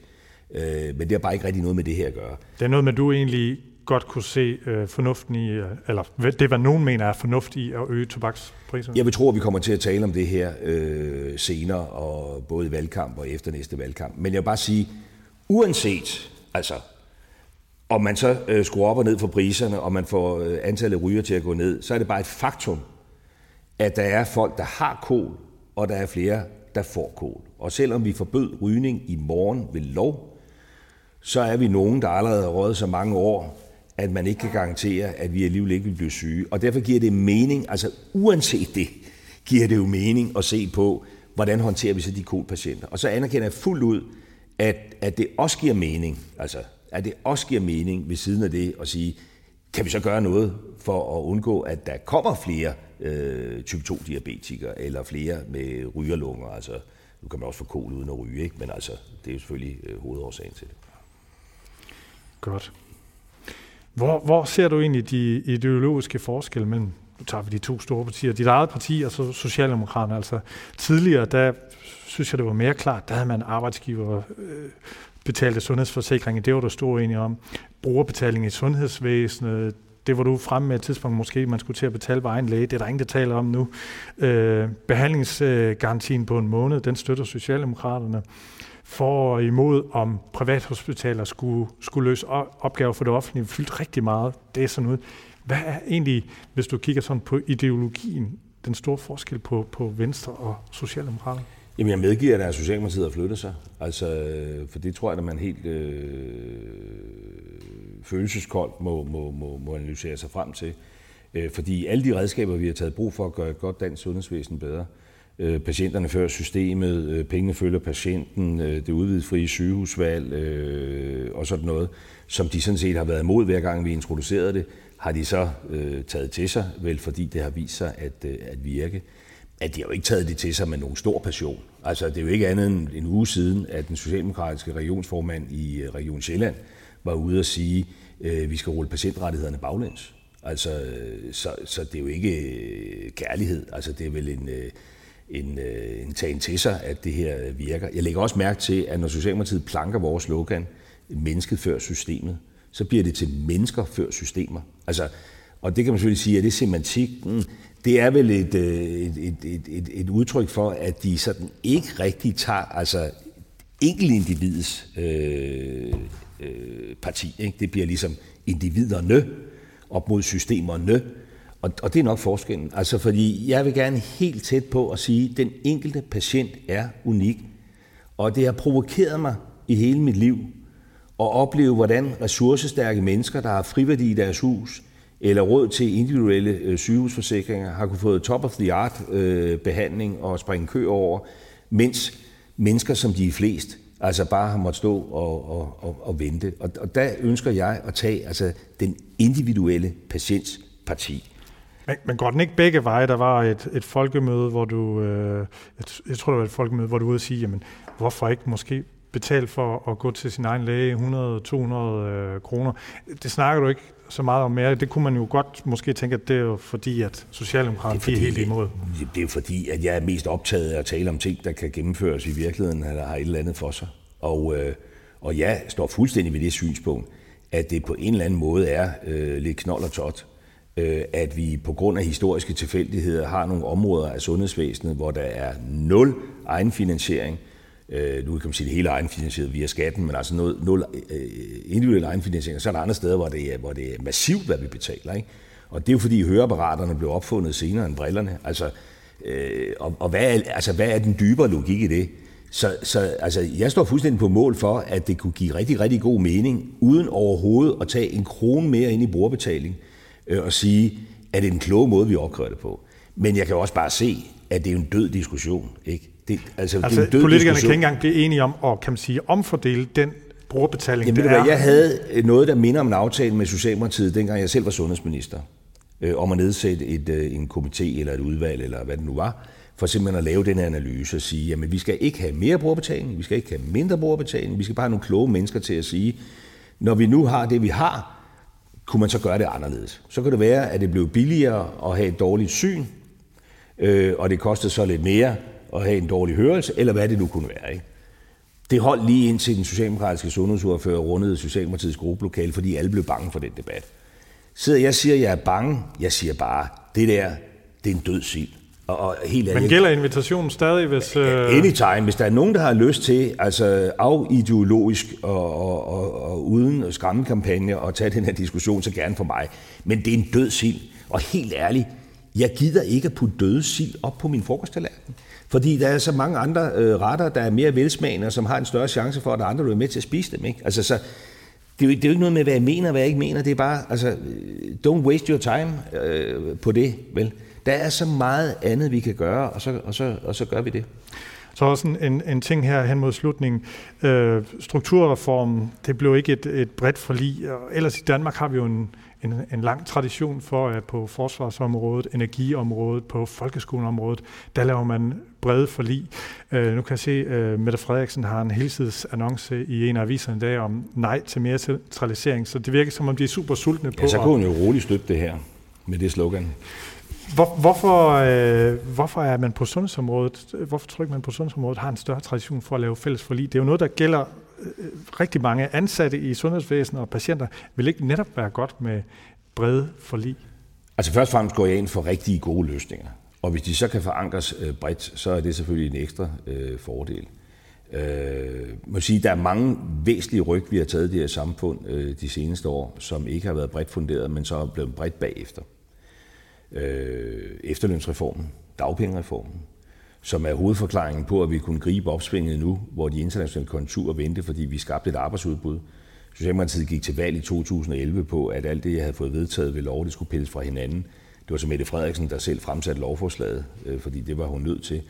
øh, men det har bare ikke rigtig noget med det her at gøre. Det er noget med, du egentlig godt kunne se øh, fornuften i, øh, eller det, hvad nogen mener er fornuft i at øge tobakspriserne? Jeg vil tro, at vi kommer til at tale om det her øh, senere, og både i valgkamp og efter næste valgkamp. Men jeg vil bare sige, uanset altså, om man så øh, skruer op og ned for priserne, og man får øh, antallet af ryger til at gå ned, så er det bare et faktum, at der er folk, der har kol, og der er flere, der får kol. Og selvom vi forbød rygning i morgen ved lov, så er vi nogen, der allerede har røget så mange år, at man ikke kan garantere, at vi alligevel ikke vil blive syge. Og derfor giver det mening, altså uanset det, giver det jo mening at se på, hvordan håndterer vi så de kolpatienter. Og så anerkender jeg fuldt ud, at, at det også giver mening, altså at det også giver mening ved siden af det at sige, kan vi så gøre noget for at undgå, at der kommer flere øh, type 2-diabetikere, eller flere med rygerlunger, altså nu kan man også få kol uden at ryge, ikke? men altså, det er jo selvfølgelig øh, hovedårsagen til det. Godt. Hvor, hvor ser du egentlig de ideologiske forskelle mellem, nu tager vi de to store partier, dit eget parti og så Socialdemokraterne, altså tidligere, der synes jeg, det var mere klart, der havde man arbejdsgiver øh, betalte sundhedsforsikringer, det var du stor enig om. Brugerbetaling i sundhedsvæsenet, det var du fremme med et tidspunkt, måske man skulle til at betale ved egen læge. Det er der ingen, der taler om nu. Øh, behandlingsgarantien på en måned, den støtter Socialdemokraterne. For og imod, om privathospitaler skulle, skulle løse opgaver for det offentlige, fyldt rigtig meget. Det er sådan noget. Hvad er egentlig, hvis du kigger sådan på ideologien, den store forskel på, på Venstre og Socialdemokraterne? Jamen, jeg medgiver, at Socialdemokratiet har flyttet sig. Altså, for det tror jeg, at man helt øh, følelseskoldt må, må, må, må analysere sig frem til. Øh, fordi alle de redskaber, vi har taget brug for at gøre et godt dansk sundhedsvæsen bedre, øh, Øh, patienterne før systemet, øh, pengene følger patienten, øh, det udvidede frie sygehusvalg øh, og sådan noget, som de sådan set har været imod hver gang vi introducerede det, har de så øh, taget til sig, vel fordi det har vist sig at, øh, at virke at de har jo ikke taget det til sig med nogen stor passion. Altså, det er jo ikke andet end en uge siden, at den socialdemokratiske regionsformand i øh, Region Sjælland var ude at sige, at øh, vi skal rulle patientrettighederne baglæns. Altså, øh, så, så det er jo ikke kærlighed. Altså, det er vel en, en, øh, en tagen til sig, at det her øh, virker. Jeg lægger også mærke til, at når Socialdemokratiet planker vores slogan, mennesket før systemet, så bliver det til mennesker før systemer. Altså, og det kan man selvfølgelig sige, at det er semantikken, det er vel et, øh, et, et, et, et, et udtryk for, at de sådan ikke rigtig tager altså enkeltindividets øh, øh, parti. Ikke? Det bliver ligesom individerne op mod systemerne. Og, og det er nok forskellen. Altså, fordi jeg vil gerne helt tæt på at sige, at den enkelte patient er unik. Og det har provokeret mig i hele mit liv at opleve, hvordan ressourcestærke mennesker, der har friværdi i deres hus, eller råd til individuelle øh, sygehusforsikringer, har kunne få top-of-the-art øh, behandling og springe kø over, mens mennesker, som de er flest, altså bare har måttet stå og, og, og, og vente. Og, og der ønsker jeg at tage altså, den individuelle patients parti. Men, men går den ikke begge veje? Der var et, et folkemøde, hvor du, øh, jeg, jeg tror, det var et folkemøde, hvor du ude at sige, jamen, hvorfor ikke måske betale for at gå til sin egen læge 100-200 øh, kroner. Det snakker du ikke så meget om mere. Det kunne man jo godt måske tænke, at det er jo fordi, at Socialdemokraterne er helt imod. Det er jo fordi, at jeg er mest optaget af at tale om ting, der kan gennemføres i virkeligheden, eller har et eller andet for sig. Og, øh, og jeg står fuldstændig ved det synspunkt, at det på en eller anden måde er øh, lidt knold og tot, Øh, at vi på grund af historiske tilfældigheder har nogle områder af sundhedsvæsenet, hvor der er nul egenfinansiering, øh, nu kan man sige det hele egenfinansieret via skatten, men altså nul, nul individuel egenfinansiering, så er der andre steder, hvor det er, hvor det er massivt, hvad vi betaler. Ikke? Og det er jo fordi høreapparaterne blev opfundet senere end brillerne. Altså, øh, og, og hvad, er, altså, hvad er den dybere logik i det? Så, så altså, jeg står fuldstændig på mål for, at det kunne give rigtig, rigtig god mening, uden overhovedet at tage en krone mere ind i brugerbetaling, og sige, at det er en klog måde, vi opkræver det på. Men jeg kan også bare se, at det er en død diskussion. Ikke? Det, altså, altså det er politikerne diskussion. kan ikke engang blive enige om at kan man sige, omfordele den brugerbetaling, Jamen, der er. Jeg havde noget, der minder om en aftale med Socialdemokratiet, dengang jeg selv var sundhedsminister, øh, om at nedsætte et, øh, en komité eller et udvalg, eller hvad det nu var, for simpelthen at lave den her analyse og sige, jamen vi skal ikke have mere brugerbetaling, vi skal ikke have mindre brugerbetaling, vi skal bare have nogle kloge mennesker til at sige, når vi nu har det, vi har, kunne man så gøre det anderledes. Så kan det være, at det blev billigere at have et dårligt syn, øh, og det kostede så lidt mere at have en dårlig hørelse, eller hvad det nu kunne være. Ikke? Det holdt lige indtil den socialdemokratiske sundhedsordfører rundede Socialdemokratiets gruppelokale, fordi alle blev bange for den debat. Så jeg siger, at jeg er bange. Jeg siger bare, det der, det er en død sild. Og, og helt Men gælder invitationen stadig, hvis... Uh... Anytime. Hvis der er nogen, der har lyst til, altså afideologisk og, og, og, og uden skræmmekampagne og tage den her diskussion, så gerne for mig. Men det er en død sild. Og helt ærligt, jeg gider ikke at putte døde sild op på min frokosttallerken. Fordi der er så mange andre øh, retter, der er mere velsmagende, og som har en større chance for, at der er andre, der er med til at spise dem. Ikke? Altså, så, det, er jo, det er jo ikke noget med, hvad jeg mener og hvad jeg ikke mener. Det er bare, altså, don't waste your time øh, på det, vel? Der er så meget andet, vi kan gøre, og så, og så, og så gør vi det. Så også en, en, en ting her hen mod slutningen. Øh, strukturreformen, det blev ikke et, et bredt forlig. Ellers i Danmark har vi jo en, en, en lang tradition for, at på forsvarsområdet, energiområdet, på folkeskoleområdet, der laver man brede forlig. Øh, nu kan jeg se, at uh, Mette Frederiksen har en helsides annonce i en af aviserne i dag om nej til mere centralisering, så det virker som om, de er super sultne på... Ja, så kunne hun jo roligt støtte det her med det slogan. Hvor, hvorfor, øh, hvorfor er man på sundhedsområdet, hvorfor tror man på sundhedsområdet har en større tradition for at lave fælles forlig? Det er jo noget, der gælder øh, rigtig mange ansatte i sundhedsvæsenet og patienter. Vil ikke netop være godt med brede forlig? Altså først og fremmest går jeg ind for rigtig gode løsninger. Og hvis de så kan forankres øh, bredt, så er det selvfølgelig en ekstra øh, fordel. Øh, må sige, der er mange væsentlige ryg, vi har taget i det her samfund øh, de seneste år, som ikke har været bredt funderet, men så er blevet bredt bagefter øh, efterlønsreformen, dagpengereformen, som er hovedforklaringen på, at vi kunne gribe opsvinget nu, hvor de internationale konjunkturer vendte, fordi vi skabte et arbejdsudbud. Socialdemokratiet gik til valg i 2011 på, at alt det, jeg havde fået vedtaget ved lov, det skulle pilles fra hinanden. Det var så Mette Frederiksen, der selv fremsatte lovforslaget, øh, fordi det var hun nødt til.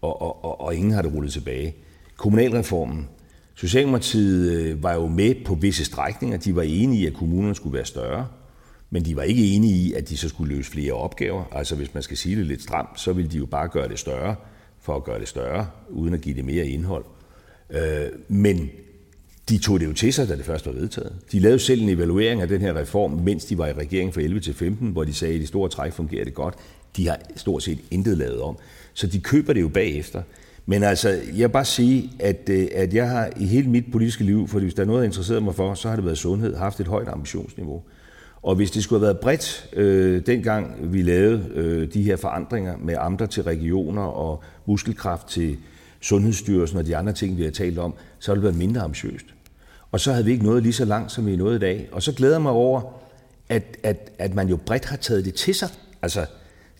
Og, og, og, og ingen har det rullet tilbage. Kommunalreformen. Socialdemokratiet øh, var jo med på visse strækninger. De var enige i, at kommunerne skulle være større. Men de var ikke enige i, at de så skulle løse flere opgaver. Altså hvis man skal sige det lidt stramt, så ville de jo bare gøre det større, for at gøre det større, uden at give det mere indhold. Øh, men de tog det jo til sig, da det først var vedtaget. De lavede selv en evaluering af den her reform, mens de var i regeringen fra 11 til 15, hvor de sagde, at i de store træk fungerer det godt. De har stort set intet lavet om. Så de køber det jo bagefter. Men altså, jeg vil bare sige, at, øh, at jeg har i hele mit politiske liv, for hvis der er noget, jeg interesserer mig for, så har det været sundhed, haft et højt ambitionsniveau. Og hvis det skulle have været bredt, øh, dengang vi lavede øh, de her forandringer med amter til regioner og muskelkraft til Sundhedsstyrelsen og de andre ting, vi har talt om, så ville det været mindre ambitiøst. Og så havde vi ikke nået lige så langt, som vi er nået i dag. Og så glæder jeg mig over, at, at, at man jo bredt har taget det til sig. Altså,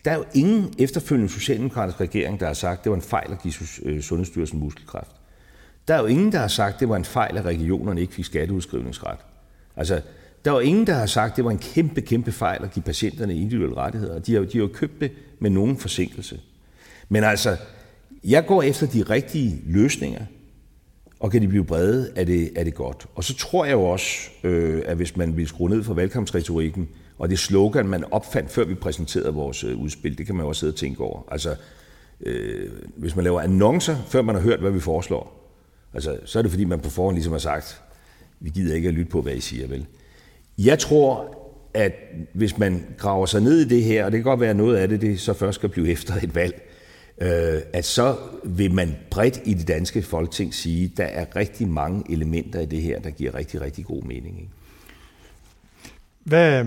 der er jo ingen efterfølgende socialdemokratisk regering, der har sagt, at det var en fejl at give øh, Sundhedsstyrelsen muskelkraft. Der er jo ingen, der har sagt, at det var en fejl, at regionerne ikke fik skatteudskrivningsret. Altså, der var ingen, der har sagt, at det var en kæmpe, kæmpe fejl at give patienterne individuelle rettigheder. De har, de har jo købt det med nogen forsinkelse. Men altså, jeg går efter de rigtige løsninger, og kan de blive brede, er det, er det godt. Og så tror jeg jo også, øh, at hvis man vil skrue ned for valgkampsretorikken, og det slogan, man opfandt, før vi præsenterede vores øh, udspil, det kan man jo også sidde og tænke over. Altså, øh, hvis man laver annoncer, før man har hørt, hvad vi foreslår, altså, så er det fordi, man på forhånd ligesom har sagt, vi gider ikke at lytte på, hvad I siger, vel? Jeg tror, at hvis man graver sig ned i det her, og det kan godt være noget af det, det så først skal blive efter et valg, øh, at så vil man bredt i det danske folketing sige, at der er rigtig mange elementer i det her, der giver rigtig, rigtig god mening. Ikke? Hvad,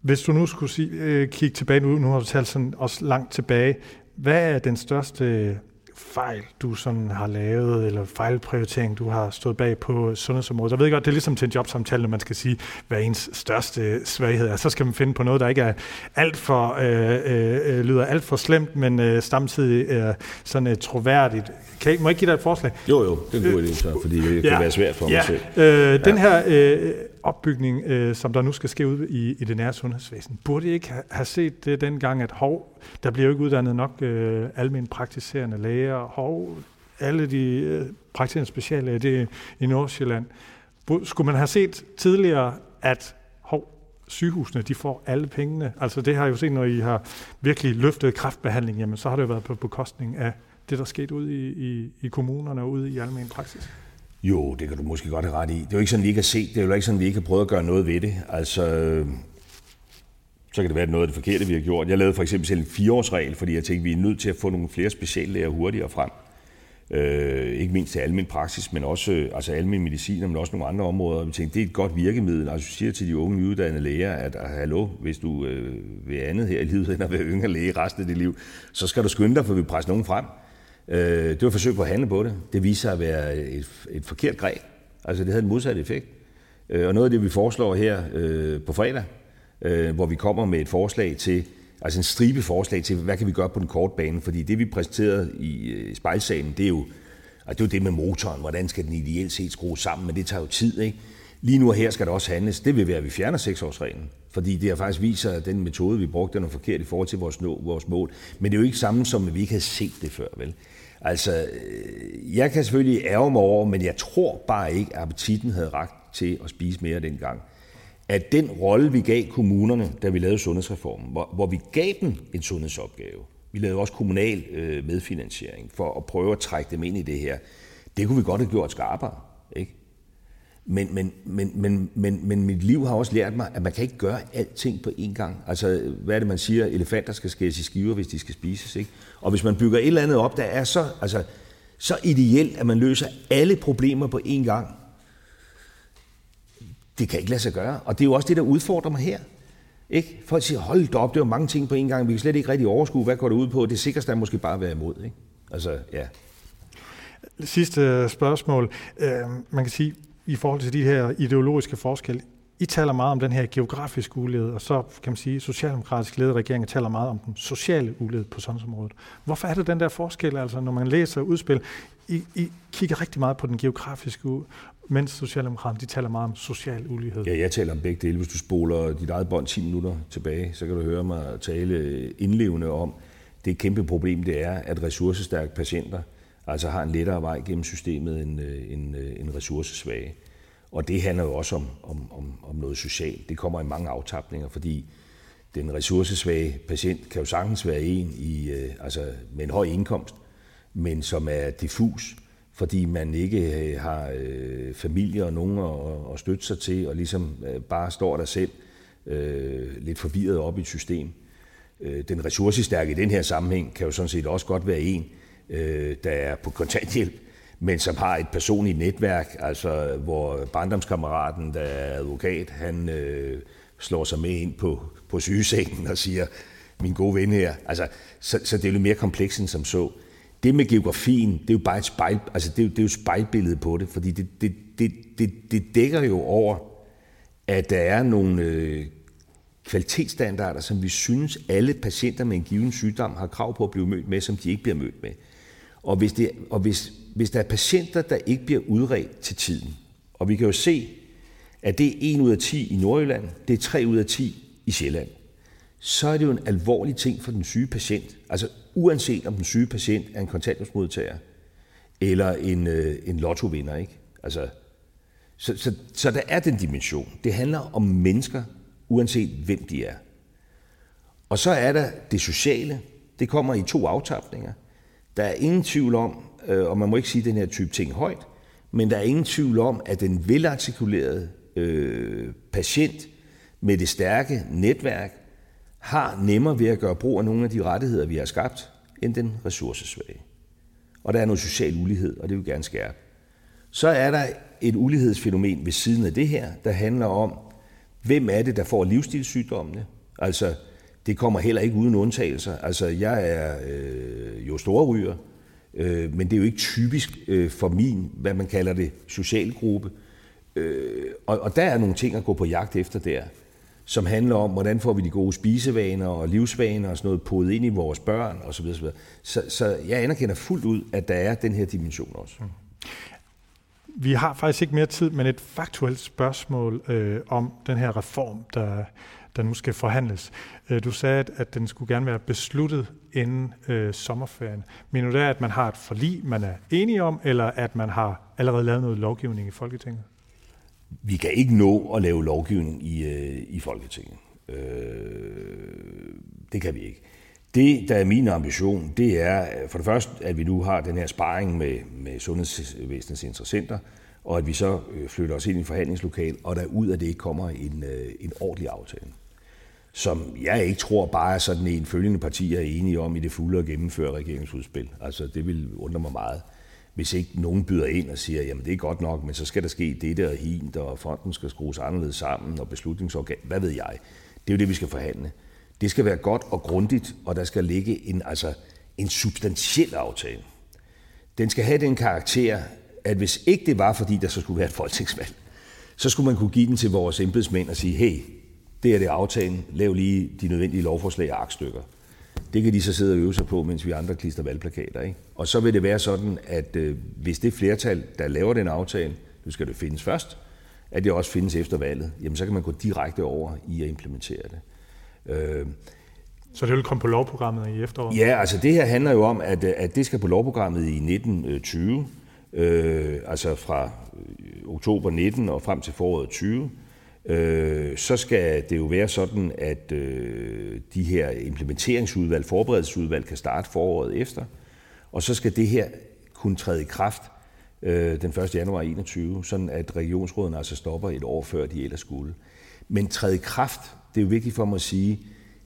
hvis du nu skulle sige, øh, kigge tilbage, nu, nu har du talt sådan også langt tilbage, hvad er den største fejl, du sådan har lavet, eller fejlprioritering, du har stået bag på sundhedsområdet? Jeg ved godt, det er ligesom til en jobsamtale, når man skal sige, hvad ens største svaghed er. Så skal man finde på noget, der ikke er alt for, øh, øh, lyder alt for slemt, men øh, samtidig er sådan øh, troværdigt. Kan jeg, må jeg ikke give dig et forslag? Jo, jo, det er en god idé, så, fordi det ja, kan være svært for mig ja. selv. Øh, den her øh, opbygning, øh, som der nu skal ske ud i, i det nære sundhedsvæsen, burde I ikke have, have set det dengang, at hov, der bliver jo ikke uddannet nok øh, almindelige praktiserende læger, hov, alle de øh, praktiserende speciallæger, det er i Nordsjælland. Skulle man have set tidligere, at hov, sygehusene, de får alle pengene. Altså det har jeg jo set, når I har virkelig løftet kraftbehandling, jamen så har det jo været på bekostning af det, der skete ude i, i, i kommunerne og ude i almen praksis. Jo, det kan du måske godt have ret i. Det er jo ikke sådan, vi ikke har set det. er jo ikke sådan, vi ikke har prøvet at gøre noget ved det. Altså, så kan det være, at noget af det forkerte, vi har gjort. Jeg lavede for eksempel selv en fireårsregel, fordi jeg tænkte, at vi er nødt til at få nogle flere speciallæger hurtigere frem. Øh, ikke mindst til almindelig praksis, men også øh, altså almindelig medicin, men også nogle andre områder. Vi tænkte, det er et godt virkemiddel. Altså, siger til de unge nyuddannede læger, at ah, hallo, hvis du øh, vil andet her i livet, end at være yngre læge resten af dit liv, så skal du skynde dig, for vi presser nogen frem. Øh, det var et forsøg på at handle på det. Det viser sig at være et, et forkert greb. Altså, det havde en modsat effekt. Øh, og noget af det, vi foreslår her øh, på fredag, øh, hvor vi kommer med et forslag til, altså en stribe forslag til, hvad kan vi gøre på den korte bane, fordi det, vi præsenterede i øh, spejlsagen, det er jo altså det, er jo det med motoren, hvordan skal den ideelt set skrues sammen, men det tager jo tid, ikke? Lige nu og her skal der også handles. Det vil være, at vi fjerner seksårsreglen, fordi det har faktisk viser, at den metode, vi brugte, den er forkert i forhold til vores, nå, vores mål. Men det er jo ikke samme som, at vi ikke havde set det før, vel? Altså, øh, jeg kan selvfølgelig ærge mig over, men jeg tror bare ikke, at appetitten havde ragt til at spise mere dengang. at den rolle, vi gav kommunerne, da vi lavede sundhedsreformen, hvor, hvor vi gav dem en sundhedsopgave, vi lavede også kommunal øh, medfinansiering for at prøve at trække dem ind i det her, det kunne vi godt have gjort skarpere. Ikke? Men, men, men, men, men, men mit liv har også lært mig, at man kan ikke gøre alting på én gang. Altså, hvad er det, man siger? Elefanter skal skæres i skiver, hvis de skal spises. Ikke? Og hvis man bygger et eller andet op, der er så, altså, så ideelt, at man løser alle problemer på én gang, det kan ikke lade sig gøre. Og det er jo også det, der udfordrer mig her. Ikke? Folk siger, hold da op, det er mange ting på én gang, vi kan slet ikke rigtig overskue, hvad går det ud på? Det sikreste er måske bare at være imod. Ikke? Altså, ja. Sidste spørgsmål. Øh, man kan sige, i forhold til de her ideologiske forskelle, I taler meget om den her geografiske ulighed, og så kan man sige, at socialdemokratisk ledede regeringer taler meget om den sociale ulighed på sundhedsområdet. Hvorfor er det den der forskel, altså når man læser udspil? I, I kigger rigtig meget på den geografiske mens Socialdemokraterne de taler meget om social ulighed. Ja, jeg taler om begge dele. Hvis du spoler dit eget bånd 10 minutter tilbage, så kan du høre mig tale indlevende om det kæmpe problem, det er, at ressourcestærke patienter altså har en lettere vej gennem systemet end, øh, end, øh, end ressourcesvage. Og det handler jo også om, om, om, om noget socialt. Det kommer i mange aftapninger, fordi den ressourcesvage patient kan jo sagtens være en i, øh, altså med en høj indkomst, men som er diffus, fordi man ikke øh, har øh, familie og nogen at, at støtte sig til, og ligesom øh, bare står der selv øh, lidt forvirret op i et system. Øh, den ressourcestærke i den her sammenhæng kan jo sådan set også godt være en, øh, Øh, der er på kontanthjælp, men som har et personligt netværk, altså hvor barndomskammeraten, der er advokat, han øh, slår sig med ind på, på sygesengen og siger, min gode ven her. Altså, så, så det er jo lidt mere komplekst end som så. Det med geografien, det er jo bare et spejl, altså det er jo, det er jo spejlbillede på det, fordi det, det, det, det, det dækker jo over, at der er nogle øh, kvalitetsstandarder, som vi synes, alle patienter med en given sygdom har krav på at blive mødt med, som de ikke bliver mødt med. Og hvis, det, og hvis, hvis der er patienter, der ikke bliver udredt til tiden, og vi kan jo se, at det er 1 ud af 10 i Nordjylland, det er 3 ud af 10 i Sjælland, så er det jo en alvorlig ting for den syge patient. Altså uanset om den syge patient er en kontanthjælpsmodtager eller en, øh, en lottovinder. Ikke? Altså, så, så, så der er den dimension. Det handler om mennesker, uanset hvem de er. Og så er der det sociale. Det kommer i to aftapninger. Der er ingen tvivl om, øh, og man må ikke sige den her type ting højt, men der er ingen tvivl om, at den velartikulerede øh, patient med det stærke netværk har nemmere ved at gøre brug af nogle af de rettigheder, vi har skabt, end den ressourcesvage. Og der er noget social ulighed, og det vil vi gerne skærpe. Så er der et ulighedsfænomen ved siden af det her, der handler om, hvem er det, der får livsstilssygdommene? Altså, det kommer heller ikke uden undtagelser. Altså, jeg er øh, jo storryger, øh, men det er jo ikke typisk øh, for min, hvad man kalder det, socialgruppe. Øh, og, og der er nogle ting at gå på jagt efter der som handler om, hvordan får vi de gode spisevaner og livsvaner og sådan noget podet ind i vores børn osv. Så, så, så jeg anerkender fuldt ud, at der er den her dimension også. Mm. Vi har faktisk ikke mere tid, men et faktuelt spørgsmål øh, om den her reform, der, der nu skal forhandles. Øh, du sagde, at den skulle gerne være besluttet inden øh, sommerferien. Men det er, at man har et forlig, man er enige om, eller at man har allerede lavet noget lovgivning i Folketinget? Vi kan ikke nå at lave lovgivning i, øh, i Folketinget. Øh, det kan vi ikke. Det, der er min ambition, det er øh, for det første, at vi nu har den her sparring med, med sundhedsvæsenets interessenter, og at vi så øh, flytter os ind i en forhandlingslokal, og der ud af det kommer en, en ordentlig aftale. Som jeg ikke tror bare er sådan en følgende partier er enige om i det fulde at gennemføre regeringsudspil. Altså det vil undre mig meget hvis ikke nogen byder ind og siger, jamen det er godt nok, men så skal der ske det og hint, og fonden skal skrues anderledes sammen, og beslutningsorgan, hvad ved jeg. Det er jo det, vi skal forhandle. Det skal være godt og grundigt, og der skal ligge en, altså, en substantiel aftale. Den skal have den karakter, at hvis ikke det var, fordi der så skulle være et folketingsvalg, så skulle man kunne give den til vores embedsmænd og sige, hey, det er det aftalen, lav lige de nødvendige lovforslag og aktstykker. Det kan de så sidde og øve sig på, mens vi andre klister valgplakater. Ikke? Og så vil det være sådan, at øh, hvis det flertal, der laver den aftale, nu skal det findes først, at det også findes efter valget, jamen så kan man gå direkte over i at implementere det. Øh, så det vil komme på lovprogrammet i efteråret? Ja, altså det her handler jo om, at, at det skal på lovprogrammet i 1920, øh, altså fra øh, oktober 19 og frem til foråret 20 øh, så skal det jo være sådan, at øh, de her implementeringsudvalg, forberedelsesudvalg kan starte foråret efter, og så skal det her kunne træde i kraft øh, den 1. januar 2021, sådan at regionsrådene altså stopper et år før de ellers skulle. Men træde i kraft, det er jo vigtigt for mig at sige,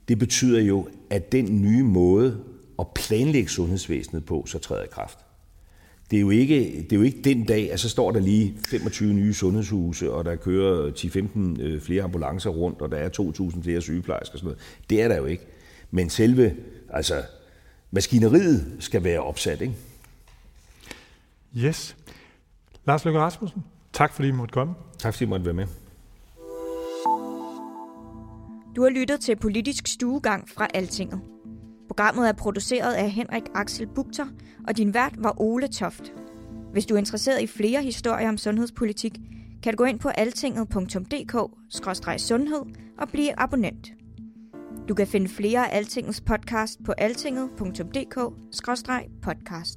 det betyder jo, at den nye måde at planlægge sundhedsvæsenet på, så træder i kraft. Det er, jo ikke, det er jo ikke den dag, at så står der lige 25 nye sundhedshuse, og der kører 10-15 øh, flere ambulancer rundt, og der er 2.000 flere sygeplejersker og sådan noget. Det er der jo ikke. Men selve, altså, maskineriet skal være opsat, ikke? Yes. Lars Løkke Rasmussen, tak fordi I måtte komme. Tak fordi I måtte være med. Du har lyttet til Politisk Stuegang fra Altinget. Programmet er produceret af Henrik Axel Bugter, og din vært var Ole Toft. Hvis du er interesseret i flere historier om sundhedspolitik, kan du gå ind på altinget.dk-sundhed og blive abonnent. Du kan finde flere af Altingets podcast på altinget.dk-podcast.